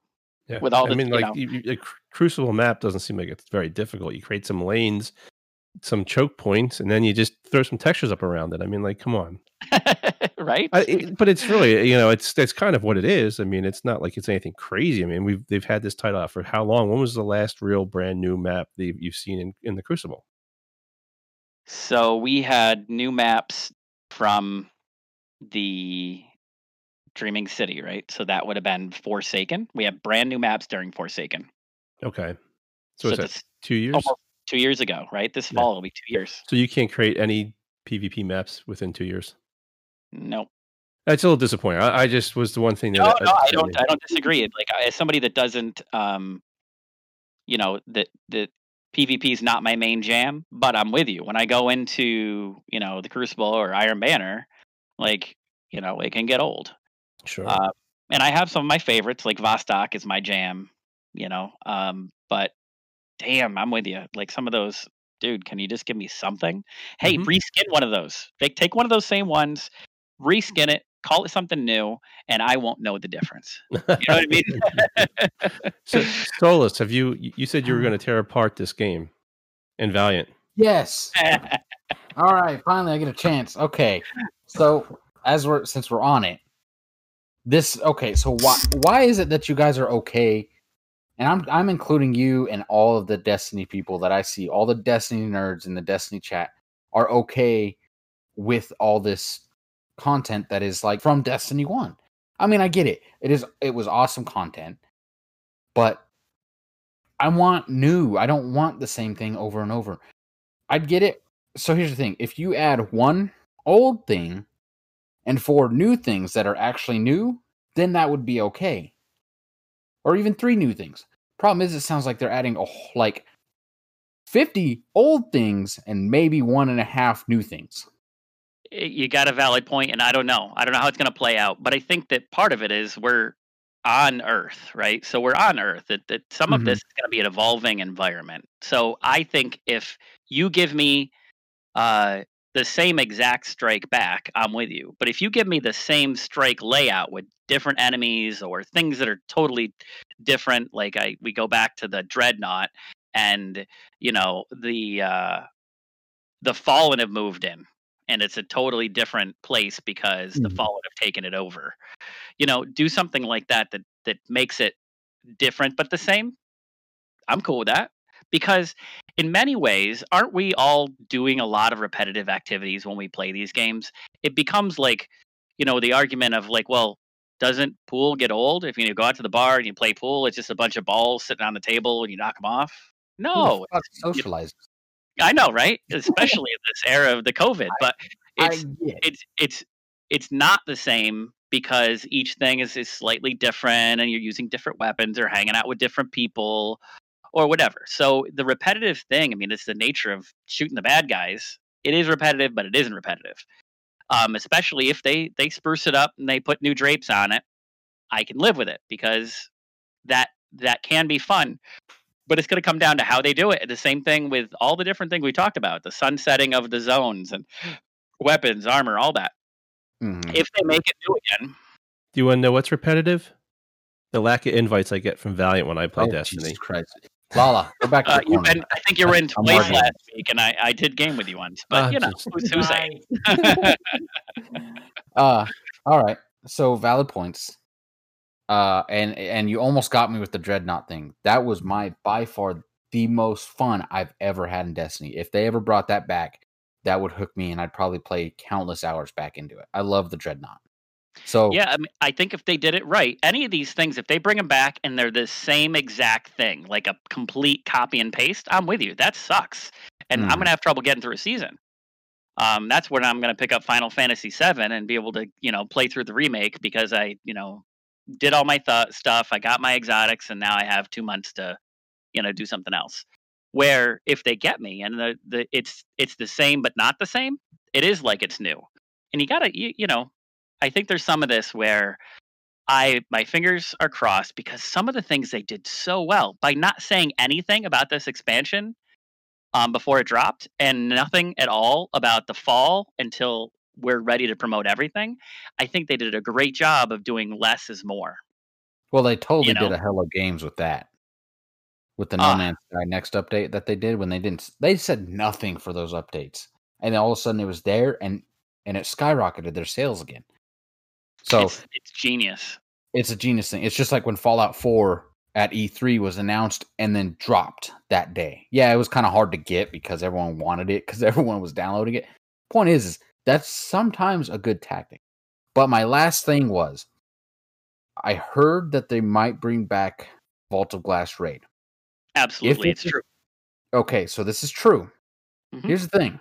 Yeah. with all I the- mean, you like know- you, you- cru- Crucible map doesn't seem like it's very difficult. You create some lanes, some choke points, and then you just throw some textures up around it. I mean, like, come on. [laughs] right? I, it, but it's really, you know, it's that's kind of what it is. I mean, it's not like it's anything crazy. I mean, we've they've had this title out for how long? When was the last real brand new map that you've- you've seen in, in the Crucible? so we had new maps from the Dreaming City, right? So that would have been Forsaken. We have brand new maps during Forsaken. Okay. So, is that two years? almost two years ago, right? This Yeah. fall will be two years. So you can't create any PvP maps within two years. Nope. That's a little disappointing. I, I just was the one thing that No, that- no, I that don't. I don't [laughs] disagree. Like as somebody that doesn't, um, you know, that that PvP is not my main jam, but I'm with you. When I go into, you know, the Crucible or Iron Banner, like, you know, it can get old. Sure. Uh, and I have some of my favorites, like Vostok is my jam, you know. Um, but damn, I'm with you. Like some of those, dude, can you just give me something? Hey, Mhm. reskin one of those. Take take one of those same ones, reskin it, call it something new, and I won't know the difference. You know what I mean? [laughs] so, Solus, have you? you- You said you were going [laughs] to tear apart this game in Valiant. Yes. [laughs] All right, finally I get a chance. Okay. So as we're since we're on it, this okay, so why why is it that you guys are okay? And I'm I'm including you and all of the Destiny people that I see, all the Destiny nerds in the Destiny chat are okay with all this content that is like from Destiny 1. I mean, I get it. It is it was awesome content. But I want new. I don't want the same thing over and over. I'd get it. So here's the thing: if you add one old thing and four new things that are actually new, then that would be okay. Or even three new things. Problem is, it sounds like they're adding a like fifty old things and maybe one and a half new things. you got a valid point, and I don't know. I don't know how it's going to play out, but I think that part of it is we're on Earth, right? So we're on Earth. That that some of Mhm. this is going to be an evolving environment. So I think if you give me uh, the same exact strike back, I'm with you. But if you give me the same strike layout with different enemies or things that are totally different, like I we go back to the dreadnought, and you know the uh, the fallen have moved in and it's a totally different place because the Mhm. fallen have taken it over you know do something like that that that makes it different but the same i'm cool with that because in many ways aren't we all doing a lot of repetitive activities when we play these games? It becomes like you know the argument of like well doesn't pool get old? If you go out to the bar and you play pool it's just a bunch of balls sitting on the table and you knock them off? No socialize. I know, right? [laughs] Especially in this era of the COVID, but it's it's it's it's not the same because each thing is, is slightly different and you're using different weapons or hanging out with different people or whatever. So the repetitive thing, I mean, it's the nature of shooting the bad guys. It is repetitive, but it isn't repetitive. Um, especially if they they spruce it up and they put new drapes on it, I can live with it because that that can be fun but it's going to come down to how they do it. The same thing with all the different things we talked about, the sunsetting of the zones and [gasps] weapons, armor, all that. Mhm. If they make it new again, Do you want to know what's repetitive? The lack of invites I get from Valiant when I play Oh, Destiny. Jesus Christ. Lala, go back to uh, you've been, I think you were in I'm twice last week, and I, I did game with you once. But Ah, you know, [laughs] who's, who's saying? [laughs] Uh, all right. So valid points. Uh, and and you almost got me with the dreadnought thing. That was my by far the most fun I've ever had in Destiny. If they ever brought that back, that would hook me, and I'd probably play countless hours back into it. I love the dreadnought. So Yeah, I, mean, I think if they did it right, any of these things, if they bring them back and they're the same exact thing, like a complete copy and paste, I'm with you. That sucks, and I'm Mhm. gonna have trouble getting through a season. Um, that's when I'm gonna pick up Final Fantasy VII and be able to, you know, play through the remake because I, you know, did all my th- stuff. I got my exotics, and now I have two months to, you know, do something else. Where if they get me and the, the it's it's the same but not the same, it is like it's new, and you gotta, you, you know, I think there's some of this where I my fingers are crossed because some of the things they did so well by not saying anything about this expansion um, before it dropped and nothing at all about the fall until we're ready to promote everything. I think they did a great job of doing less is more. well, they totally you know. did a hell of games with that. With the No. Man's Sky next update that they did when they didn't, they said nothing for those updates, and then all of a sudden it was there, and and it skyrocketed their sales again. So it's, it's genius. it's a genius thing. It's just like when Fallout 4 at E3 was announced and then dropped that day. Yeah, it was kind of hard to get because everyone wanted it because [laughs] everyone was downloading it. Point is, is that's sometimes a good tactic. But my last thing was I heard that they might bring back Vault of Glass Raid. Absolutely, it's it- true. Okay, so this is true. Mhm. Here's the thing.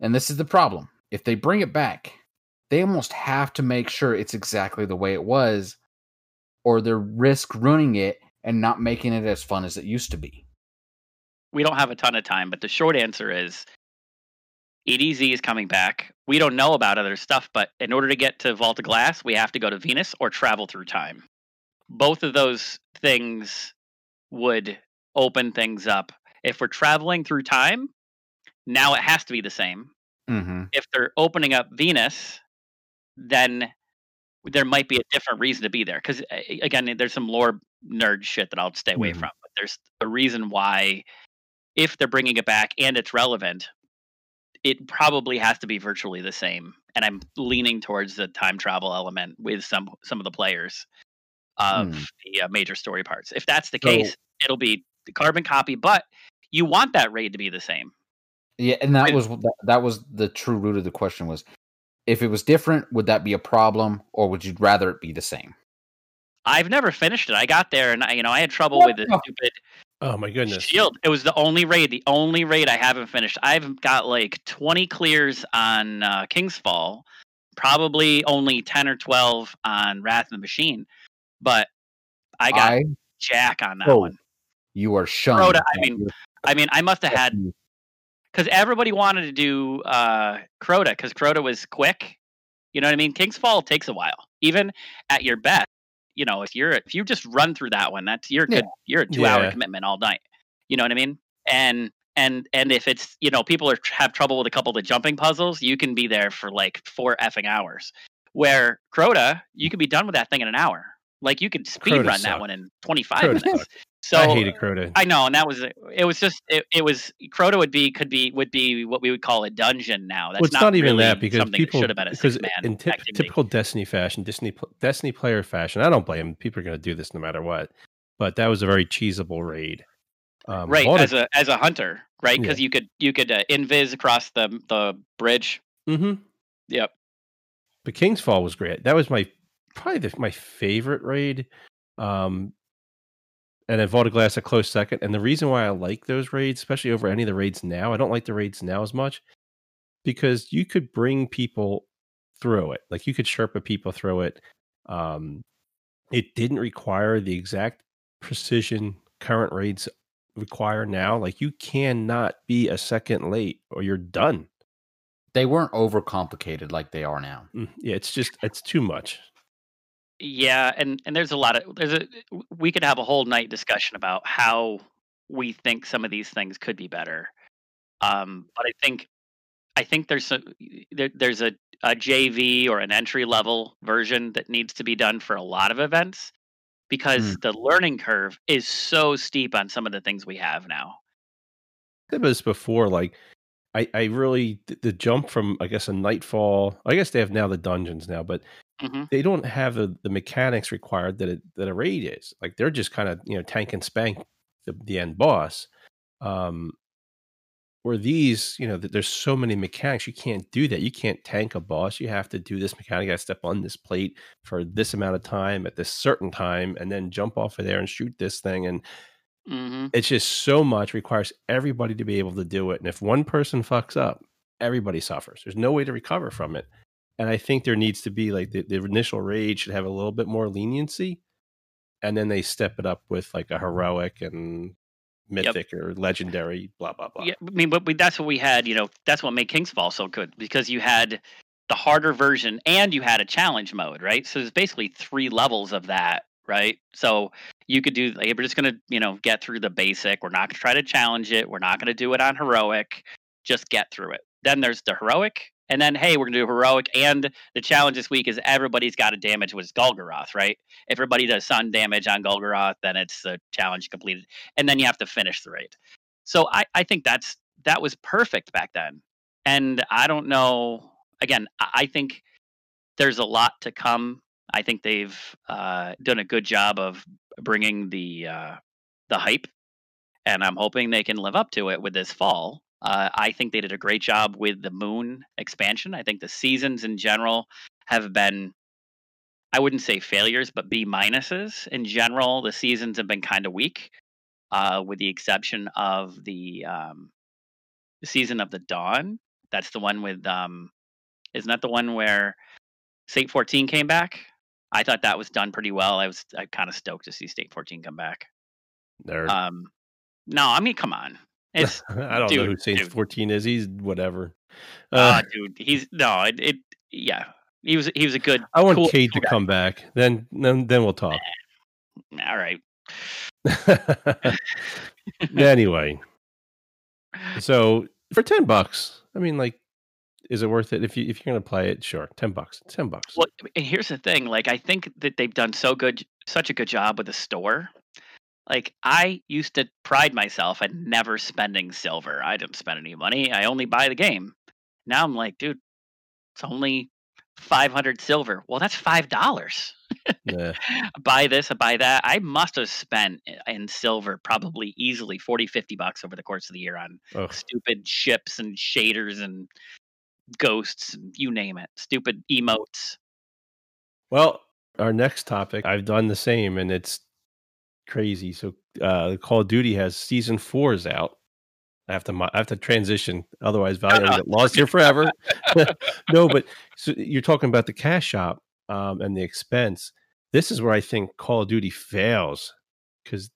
And this is the problem. If they bring it back, they almost have to make sure it's exactly the way it was, or they risk ruining it and not making it as fun as it used to be. We don't have a ton of time, but the short answer is EDZ is coming back. We don't know about other stuff, but in order to get to Vault of Glass, we have to go to Venus or travel through time. Both of those things would open things up. If we're traveling through time, now it has to be the same. Mm-hmm. if they're opening up Venus, then there might be a different reason to be there. Because again, there's some lore nerd shit that I'll stay away Mhm. from. But there's a reason why, if they're bringing it back and it's relevant, it probably has to be virtually the same. And I'm leaning towards the time travel element with some some of the players of Hmm. the uh, major story parts. If that's the So- case, it'll be the carbon copy. But you want that raid to be the same. Yeah, and that was that, that was the true root of the question was if it was different, would that be a problem, or would you rather it be the same? I've never finished it. I got there and I, you know I had trouble What with the the- stupid Oh my goodness. shield. It was the only raid, the only raid I haven't finished. I've got like 20 clears on uh, King's Fall, probably only 10 or 12 on Wrath of the Machine, but I got I Jack on that Oh, one. you are shunned. Crota, I mean, I mean, I must have had You- because everybody wanted to do uh, Crota because Crota was quick. You know what I mean? King's Fall takes a while, even at your best. You know, if you're if you just run through that one, that's you're Yeah. good. You're a two hour commitment all night. You know what I mean? And and and if it's you know people are have trouble with a couple of the jumping puzzles, you can be there for like four effing hours. Where Crota, you could be done with that thing in an hour. Like you could speed Crota run that one in 25 minutes. So I hated Crota. I know, and that was it. Was just it, it was Crota would be could be would be what we would call a dungeon now. That's well, it's not, even really that because people should have been a because six man in typ- typical Destiny fashion, Destiny Destiny player fashion. I don't blame them. People are going to do this no matter what. But that was a very cheesable raid. Um, right as a as a hunter, right? Yeah. Because you could you could uh, invis across the the bridge. hmm Yep. But King's Fall was great. That was my probably the, my favorite raid. Um, and then Glass a close second. And the reason why I like those raids, especially over any of the raids now, I don't like the raids now as much because you could bring people through it. Like you could Sherpa people through it. Um, it didn't require the exact precision current raids require now. Like you cannot be a second late or you're done. they weren't overcomplicated like they are now. Mm, Yeah, it's just it's too much. Yeah, and and there's a lot of there's a we could have a whole night discussion about how we think some of these things could be better. Um, but I think I think there's a there, there's a, a JV or an entry level version that needs to be done for a lot of events because the learning curve is so steep on some of the things we have now. said this before like i i really the jump from i guess a nightfall i guess they have now the dungeons now but hmm they don't have the the mechanics required that it, that a raid is. Like they're just kind of you know tank and spank the, the end boss. Um where these you know th- there's so many mechanics you can't do that. You can't tank a boss. You have to do this mechanic. You got to step on this plate for this amount of time at this certain time and then jump off of there and shoot this thing and hmm it's just so much requires everybody to be able to do it and if one person fucks up everybody suffers. There's no way to recover from it and i think there needs to be like the, the initial raid should have a little bit more leniency and then they step it up with like a heroic and mythic or legendary blah blah blah Yeah, I mean, but we, that's what we had. You know, that's what made King's Fall so good because you had the harder version and you had a challenge mode, right? So there's basically three levels of that, right? So you could do. Like, we're just gonna, you know, get through the basic. We're not gonna try to challenge it. We're not gonna do it on heroic. Just get through it. Then there's the heroic, and then hey, we're gonna do heroic. And the challenge this week is everybody's got to damage was Golgoroth, right? If everybody does sun damage on Golgoroth, then it's the challenge completed and then you have to finish the raid. So I, I think that's that was perfect back then. And I don't know. Again, I I think there's a lot to come. I think they've uh, done a good job of bringing the uh, the hype, and I'm hoping they can live up to it with this fall. Uh, I think they did a great job with the Moon expansion. I think the seasons in general have been I wouldn't say failures, but B minuses in general. The seasons have been kind of weak, uh, with the exception of the um, season of the Dawn. That's the one with um, isn't that the one where Saint-14 came back? I thought that was done pretty well. I was I kind of stoked to see Saint-14 come back. Nerd. Um, no, I mean, come on. It's [laughs] I don't know who dude, Saints dude. 14 is. He's whatever. Uh, uh, dude, he's no, it, it yeah. He was he was a good. I want cool, Cade cool to guy. come back. Then then then we'll talk. All right. [laughs] anyway, so for 10 bucks, I mean like is it worth it if you if you're going to play it? Sure. 10 bucks. 10 bucks. Well, and here's the thing. Like, I think that they've done so good, such a good job with the store. Like, I used to pride myself at never spending silver. I didn't spend any money. I only buy the game. Now I'm like, dude, it's only 500 silver. Well, that's five dollars. Yeah. [laughs] buy this, I buy that. I must have spent eh, in silver probably easily 40, 50 bucks over the course of the year on Ugh. stupid ships and shaders and ghosts, you name it. Stupid emotes. Well, our next topic, I've done the same and it's crazy. So, uh, Call of Duty has season four is out. I have to, I have to transition. Otherwise, will get lost here forever. [laughs] no, but so you're talking about the cash shop um, and the expense. This is where I think Call of Duty fails because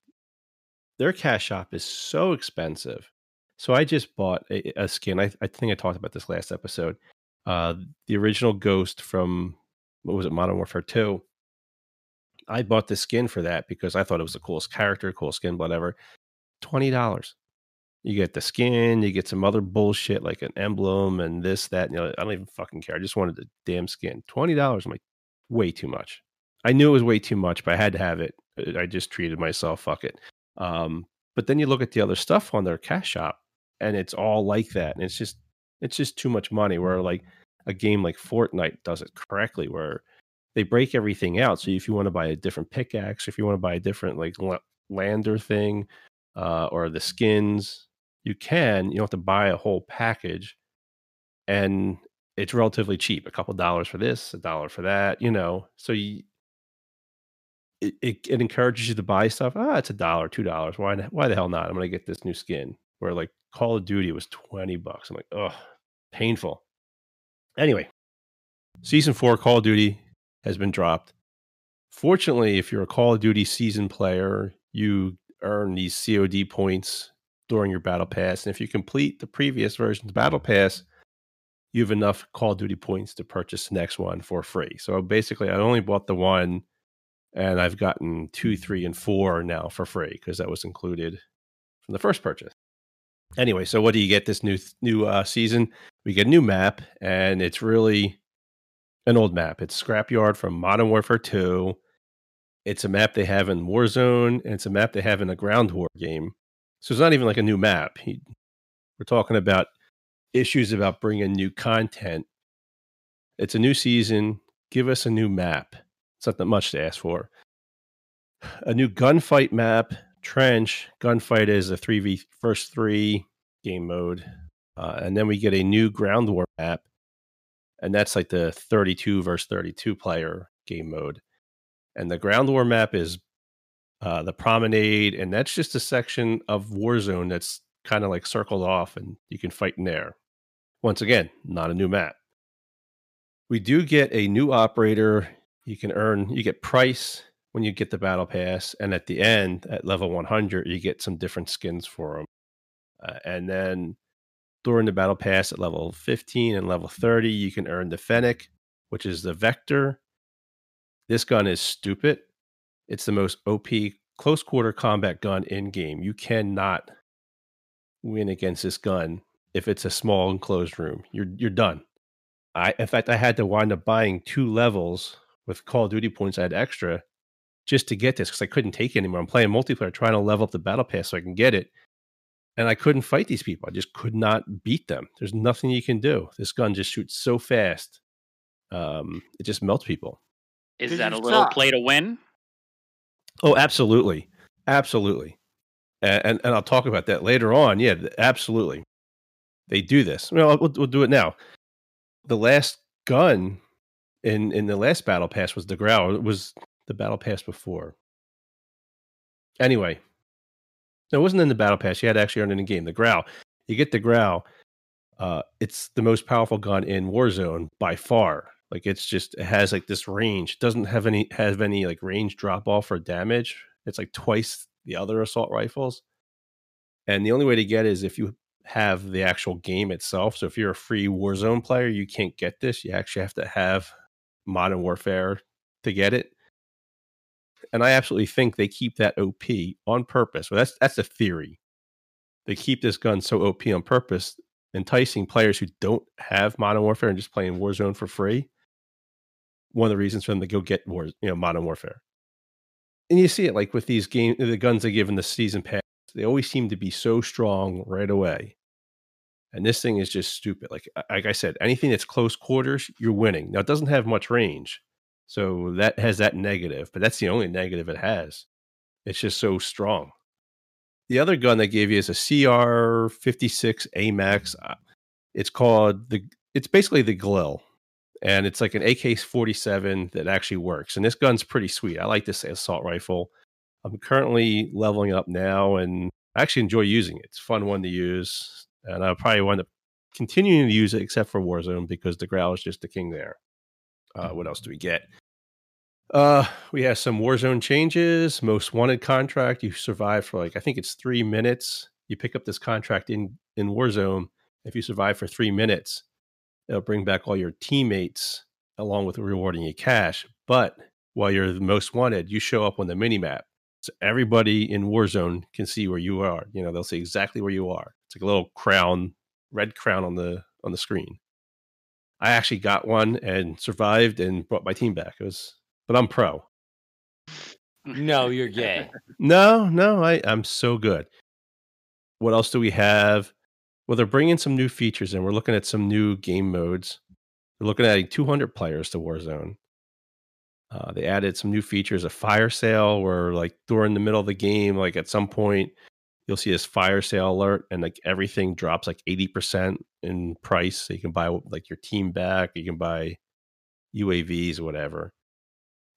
their cash shop is so expensive. So I just bought a, a skin. I, I think I talked about this last episode. Uh, the original Ghost from what was it, Modern Warfare Two. I bought the skin for that because I thought it was the coolest character, cool skin, whatever. Twenty dollars. You get the skin, you get some other bullshit like an emblem and this, that. You know, I don't even fucking care. I just wanted the damn skin. Twenty dollars. I'm like, way too much. I knew it was way too much, but I had to have it. Uh, I just treated myself. Fuck it. Um, but then you look at the other stuff on their cash shop, and it's all like that, and it's just it's just too much money. Where like a game like Fortnite does it correctly, where they break everything out. So if you want to buy a different pickaxe, if you want to buy a different like lander thing, uh, or the skins, you can. You don't have to buy a whole package, and it's relatively cheap. A couple dollars for this, a dollar for that. You know, so you. It, it, it encourages you to buy stuff. Ah, it's a dollar, two dollars. Why? Why the hell not? I'm gonna get this new skin. Where like Call of Duty was twenty bucks. I'm like, oh, painful. Anyway, season four Call of Duty has been dropped. Fortunately, if you're a Call of Duty season player, you earn these COD points during your battle pass. And if you complete the previous version's battle pass, you have enough Call of Duty points to purchase the next one for free. So basically, I only bought the one and I've gotten two, three, and four now for free because that was included from the first purchase. Anyway, so what do you get this new new uh, season? We get a new map, and it's really an old map. It's Scrapyard from Modern Warfare 2. It's a map they have in Warzone, and it's a map they have in a Ground War game. So it's not even like a new map. He, we're talking about issues about bringing new content. It's a new season. Give us a new map. It's not that much to ask for. A new gunfight map. Trench. Gunfight is a 3v first three game mode. Uh, and then we get a new Ground War map and that's like the 32 versus 32 player game mode. And the ground war map is uh, the promenade, and that's just a section of Warzone that's kind of like circled off, and you can fight in there. Once again, not a new map. We do get a new operator. You can earn, you get price when you get the battle pass, and at the end, at level 100, you get some different skins for them. Uh, and then during the battle pass at level 15 and level 30, you can earn the Fennec, which is the Vector. This gun is stupid. It's the most OP close quarter combat gun in game. You cannot win against this gun if it's a small enclosed room. You're you're done. I in fact I had to wind up buying two levels with Call of Duty points I had extra just to get this because I couldn't take it anymore. I'm playing multiplayer trying to level up the battle pass so I can get it and I couldn't fight these people. I just could not beat them. There's nothing you can do. This gun just shoots so fast. Um, it just melts people. Is Did that a little suck? play to win? Oh, absolutely, absolutely. And, and and I'll talk about that later on. Yeah, absolutely. They do this. Well, we'll, we'll do it now. The last gun in in the last battle pass was the Grau. It was the battle pass before. Anyway, no, it wasn't in the battle pass. You had to actually earn it in the game. The Grau. You get the Grau. Uh, it's the most powerful gun in Warzone by far. Like it's just it has like this range. It doesn't have any have any like range drop off or damage. It's like twice the other assault rifles. And the only way to get is if you have the actual game itself. So if you're a free Warzone player, you can't get this. You actually have to have Modern Warfare to get it. And I absolutely think they keep that OP on purpose. Well, that's that's a theory. They keep this gun so OP on purpose, enticing players who don't have Modern Warfare and just playing Warzone for free one of the reasons for them to go get war, you know, Modern Warfare. And you see it like with these game, the guns they give in the season pass, they always seem to be so strong right away. And this thing is just stupid. Like like I said, anything that's close quarters, you're winning. Now it doesn't have much range, so that has that negative. But that's the only negative it has. It's just so strong. The other gun they gave you is a CR fifty six AMAX. Uh, it's called the. It's basically the Galil and it's like an AK 47 that actually works. And this gun's pretty sweet. I like this assault rifle. I'm currently leveling up now and I actually enjoy using it. It's a fun one to use. And I'll probably wind up continuing to use it except for Warzone because the Grau is just the king there. Uh, what else do we get? Uh, we have some Warzone changes. Most wanted contract. You survive for like I think it's three minutes. You pick up this contract in in Warzone. If you survive for three minutes, It'll bring back all your teammates along with rewarding you cash. But while you're the most wanted, you show up on the mini map. So everybody in Warzone can see where you are. You know, they'll see exactly where you are. It's like a little crown, red crown on the on the screen. I actually got one and survived and brought my team back. It was but I'm pro. No, [laughs] you're gay. no, no, I, I'm so good. What else do we have? Well, they're bringing some new features and we're looking at some new game modes. They're looking at adding 200 players to Warzone. Uh, they added some new features, a fire sale where, like, during the middle of the game, like at some point, you'll see this fire sale alert and like everything drops like 80% in price. So you can buy like your team back, you can buy UAVs or whatever.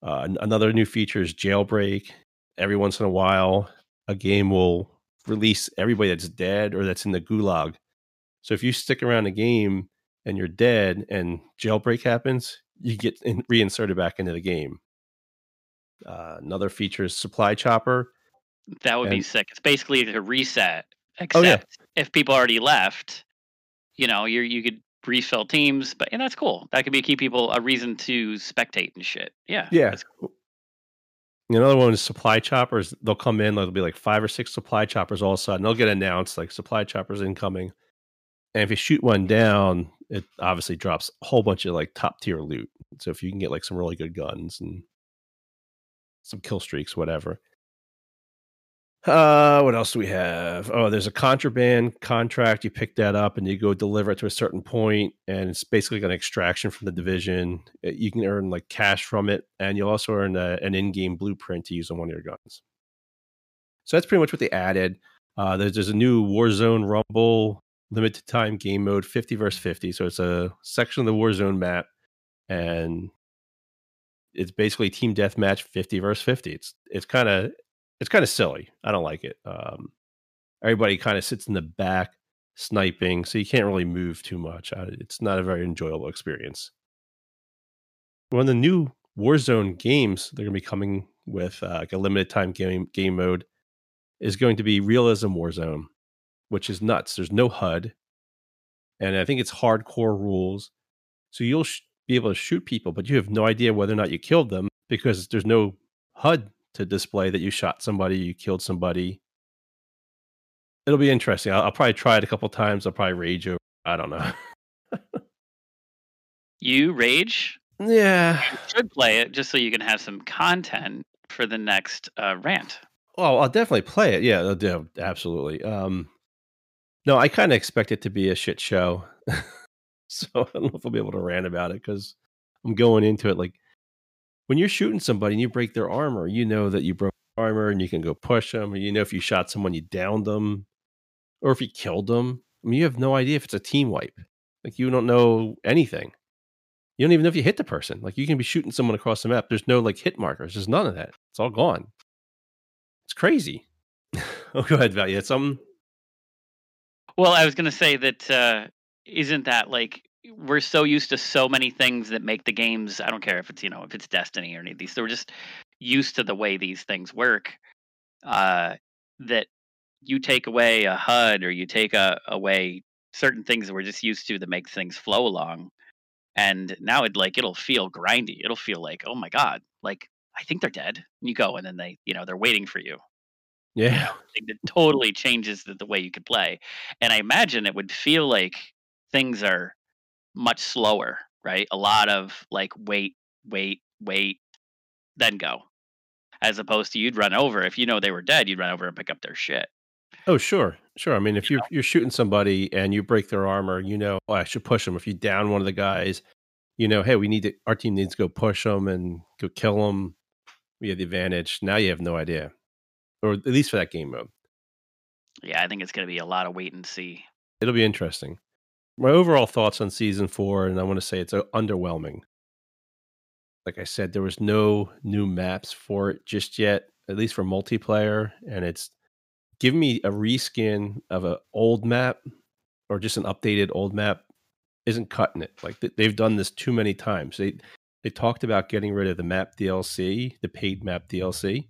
Uh, another new feature is jailbreak. Every once in a while, a game will release everybody that's dead or that's in the gulag. So if you stick around a game and you're dead and jailbreak happens, you get in, reinserted back into the game. Uh, another feature is supply chopper. That would and, be sick. It's basically a reset, except oh, yeah. if people already left, you know, you you could refill teams, but and that's cool. That could be keep people a reason to spectate and shit. Yeah, yeah. Cool. Another one is supply choppers. They'll come in, like there'll be like five or six supply choppers all of a sudden. They'll get announced like supply choppers incoming. And if you shoot one down, it obviously drops a whole bunch of like top tier loot. So if you can get like some really good guns and some kill streaks, whatever. Uh, what else do we have? Oh, there's a contraband contract. You pick that up and you go deliver it to a certain point, and it's basically an extraction from the division. Uh, you can earn like cash from it, and you'll also earn a, an in-game blueprint to use on one of your guns. So that's pretty much what they added. Uh, there's, there's a new Warzone Rumble limited time game mode, 50 versus 50. So it's a section of the Warzone map, and it's basically team deathmatch 50 versus 50. It's it's kind of it's kind of silly. I don't like it. Um, everybody kind of sits in the back sniping, so you can't really move too much. It's not a very enjoyable experience. One of the new Warzone games they're going to be coming with uh, like a limited time game game mode is going to be Realism Warzone, which is nuts. There's no HUD, and I think it's hardcore rules. So you'll sh- be able to shoot people, but you have no idea whether or not you killed them because there's no HUD to display that you shot somebody, you killed somebody. It'll be interesting. I'll, I'll probably try it a couple times. I'll probably rage over. I don't know. [laughs] you rage? Yeah. You should play it just so you can have some content for the next uh, rant. Oh, I'll definitely play it. Yeah, yeah absolutely. Um, no, I kind of expect it to be a shit show. [laughs] so I don't know if I'll be able to rant about it because I'm going into it like when you're shooting somebody and you break their armor, you know that you broke armor and you can go push them. Or you know if you shot someone, you downed them, or if you killed them. I mean, you have no idea if it's a team wipe. Like you don't know anything. You don't even know if you hit the person. Like you can be shooting someone across the map. There's no like hit markers. There's none of that. It's all gone. It's crazy. [laughs] oh, go ahead, Val. You had something? Well, I was going to say that uh, isn't that like we're so used to so many things that make the games. I don't care if it's you know if it's Destiny or any of these. So we're just used to the way these things work. Uh, that you take away a HUD or you take a, away certain things that we're just used to that make things flow along. And now it like it'll feel grindy. It'll feel like, oh my god, like I think they're dead. And you go and then they, you know, they're waiting for you. Yeah. It totally changes the, the way you could play. And I imagine it would feel like things are much slower, right? A lot of like wait, wait, wait, then go. As opposed to you'd run over. If you know they were dead, you'd run over and pick up their shit. Oh, sure, sure. I mean, if you're you're shooting somebody and you break their armor, you know, oh, I should push them. If you down one of the guys, you know, hey, we need to. Our team needs to go push them and go kill them. We have the advantage. Now you have no idea, or at least for that game mode. Yeah, I think it's going to be a lot of wait and see. It'll be interesting. My overall thoughts on season four, and I want to say it's uh, underwhelming. Like I said, there was no new maps for it just yet, at least for multiplayer, and it's give me a reskin of an old map or just an updated old map isn't cutting it. Like they've done this too many times. They they talked about getting rid of the map DLC, the paid map DLC.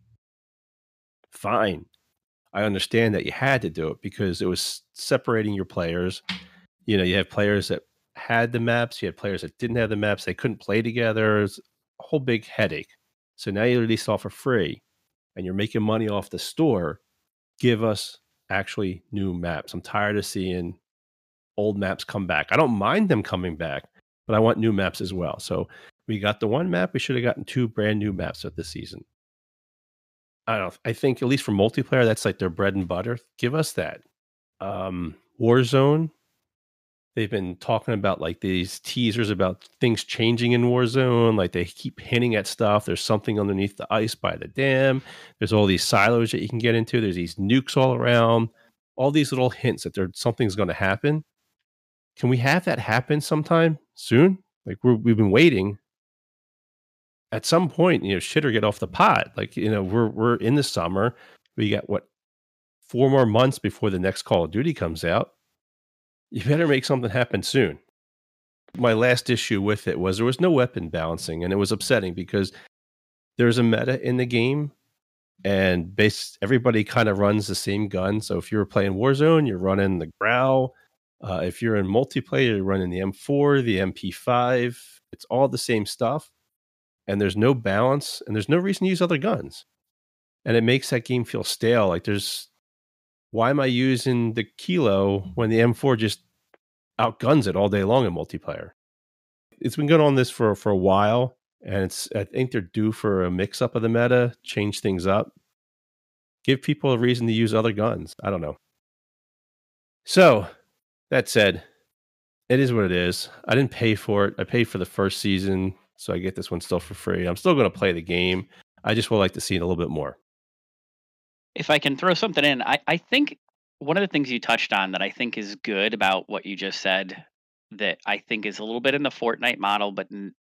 Fine. I understand that you had to do it because it was separating your players. You know, you have players that had the maps, you had players that didn't have the maps, they couldn't play together. It's a whole big headache. So now you release all for free and you're making money off the store give us actually new maps. I'm tired of seeing old maps come back. I don't mind them coming back, but I want new maps as well. So we got the one map. We should have gotten two brand new maps at this season. I don't. I think at least for multiplayer, that's like their bread and butter. Give us that. Um, Warzone, they've been talking about like these teasers about things changing in Warzone. Like they keep hinting at stuff. There's something underneath the ice by the dam. There's all these silos that you can get into. There's these nukes all around. All these little hints that there something's going to happen. Can we have that happen sometime soon? Like we have been waiting. At some point, you know, shit or get off the pot. Like you know, we're we're in the summer. We got what four more months before the next Call of Duty comes out you better make something happen soon. My last issue with it was there was no weapon balancing, and it was upsetting because there's a meta in the game, and base everybody kind of runs the same gun. So if you're playing Warzone, you're running the Grau. Uh, if you're in multiplayer, you're running the M4, the MP5. It's all the same stuff, and there's no balance, and there's no reason to use other guns, and it makes that game feel stale. Like there's why am I using the Kilo when the M4 just outguns it all day long in multiplayer? It's been going on this for for a while, and it's I think they're due for a mix up of the meta, change things up, give people a reason to use other guns. I don't know. So that said, it is what it is. I didn't pay for it. I paid for the first season, so I get this one still for free. I'm still going to play the game. I just would like to see it a little bit more if I can throw something in, I, I think one of the things you touched on that I think is good about what you just said that I think is a little bit in the Fortnite model, but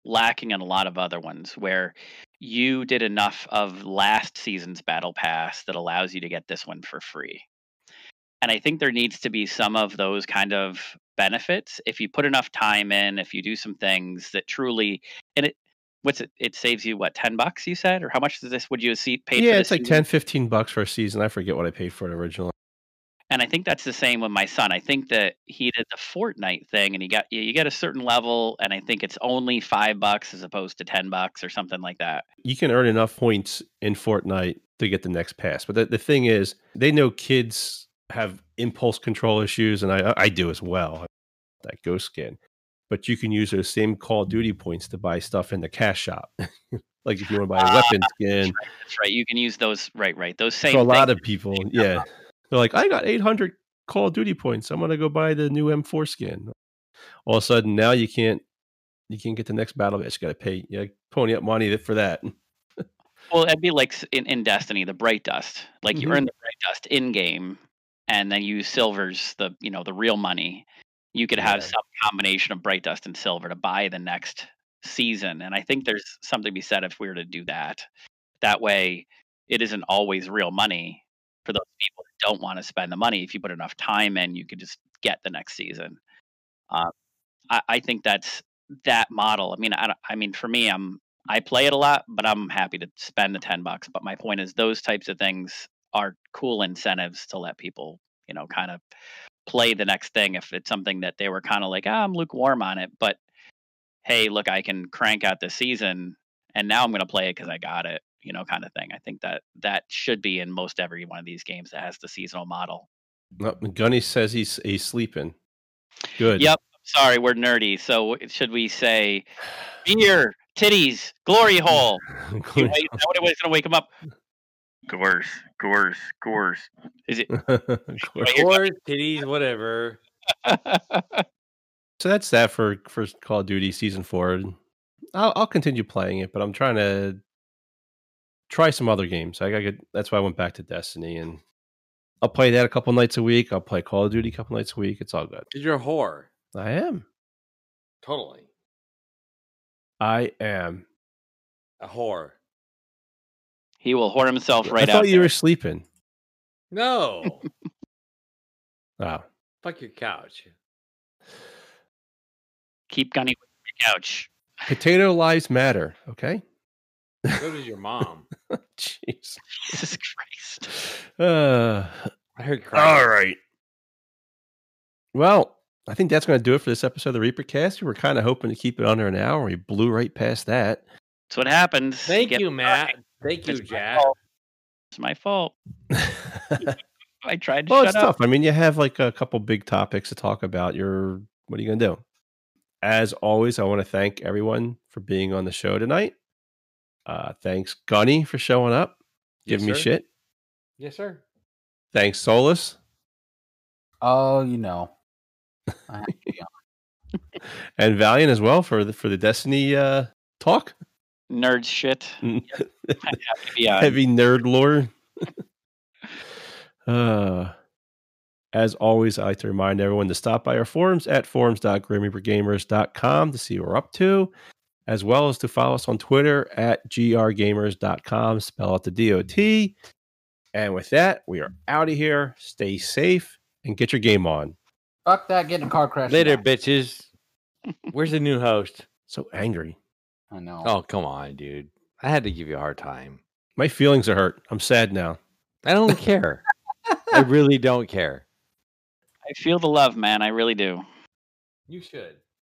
lacking in a lot of other ones where you did enough of last season's battle pass that allows you to get this one for free. And I think there needs to be some of those kind of benefits if you put enough time in, if you do some things that truly and it what's it it saves you what 10 bucks you said or how much does this would you see paid yeah it's like season? 10 15 bucks for a season i forget what i paid for it originally and i think that's the same with my son i think that he did the fortnite thing and he got you get a certain level and i think it's only five bucks as opposed to 10 bucks or something like that you can earn enough points in fortnite to get the next pass but the, the thing is they know kids have impulse control issues and i i do as well that ghost skin but you can use those same Call of Duty points to buy stuff in the cash shop. [laughs] like if you want to buy a uh, weapon skin. That's right, that's right, You can use those. Right, right. Those same. So a lot of people, [laughs] yeah, they're like, I got 800 Call of Duty points. I'm gonna go buy the new M4 skin. All of a sudden, now you can't. You can't get the next battle pass. You got to pay. You know, pony up money for that. well, it'd be like in, in Destiny, the Bright Dust. Like mm-hmm. you earn the Bright Dust in game, and then you use silvers the you know the real money you could have yeah. some combination of bright dust and silver to buy the next season. And I think there's something to be said if we were to do that. That way, it isn't always real money for those people who don't want to spend the money. If you put enough time in, you could just get the next season. Uh, I, I think that's that model. I mean, I, I mean, for me, I'm I play it a lot, but I'm happy to spend the ten bucks. But my point is, those types of things are cool incentives to let people, you know, kind of play the next thing if it's something that they were kind of like, ah, I'm lukewarm on it, but hey, look, I can crank out the season, and now I'm going to play it because I got it, you know, kind of thing. I think that that should be in most every one of these games that has the seasonal model. No, Gunny says he's he's sleeping. Good. Yep. Sorry, we're nerdy. So should we say beer, titties, glory hole? [laughs] You wait, is that what it was going to wake him up? Coors, Coors, Coors. Is it? Right here. Or titties, whatever. [laughs] so that's that for for Call of Duty Season Four. I'll I'll continue playing it, but I'm trying to try some other games. I got that's why I went back to Destiny, and I'll play that a couple nights a week. I'll play Call of Duty a couple nights a week. It's all good. You're a whore. I am. Totally. I am. A whore. he will whore himself right out. I thought out. you there. were sleeping. No. [laughs] Oh, Fuck your couch. Keep gunning with your couch. potato lives matter. Okay. So does your mom. [laughs] Jeez. Jesus Christ. Uh, I heard crying. all right. Well, I think that's going to do it for this episode of the Reaper Cast. We were kind of hoping to keep it under an hour. We blew right past that. That's what happened. Thank get you, Matt. talking. Thank you, It's Jack. fault. It's my fault. [laughs] I tried to well, shut it's up. tough. I mean, you have like a couple big topics to talk about. You're what are you going to do? As always, I want to thank everyone for being on the show tonight. Uh, thanks, Gunny, for showing up, Yes, giving me sir. shit. Yes, sir. Thanks, Solus, Oh, you know. I have to be [laughs] honest. and Valiant as well for the for the Destiny uh, talk. Nerd shit. [laughs] I'm happy to be on. Heavy nerd lore. [laughs] uh, as always, I like to remind everyone to stop by our forums at forums.grimreapergamers.com to see what we're up to, as well as to follow us on Twitter at grgamers.com, spell out the DOT. And with that, we are out of here. Stay safe and get your game on. Fuck that, get in a car crash. Later, now. bitches. Where's the new host? So angry. I know. Oh, come on, dude. I had to give you a hard time. My feelings are hurt. I'm sad now. I don't [laughs] care. I really don't care. I feel the love, man. I really do. You should.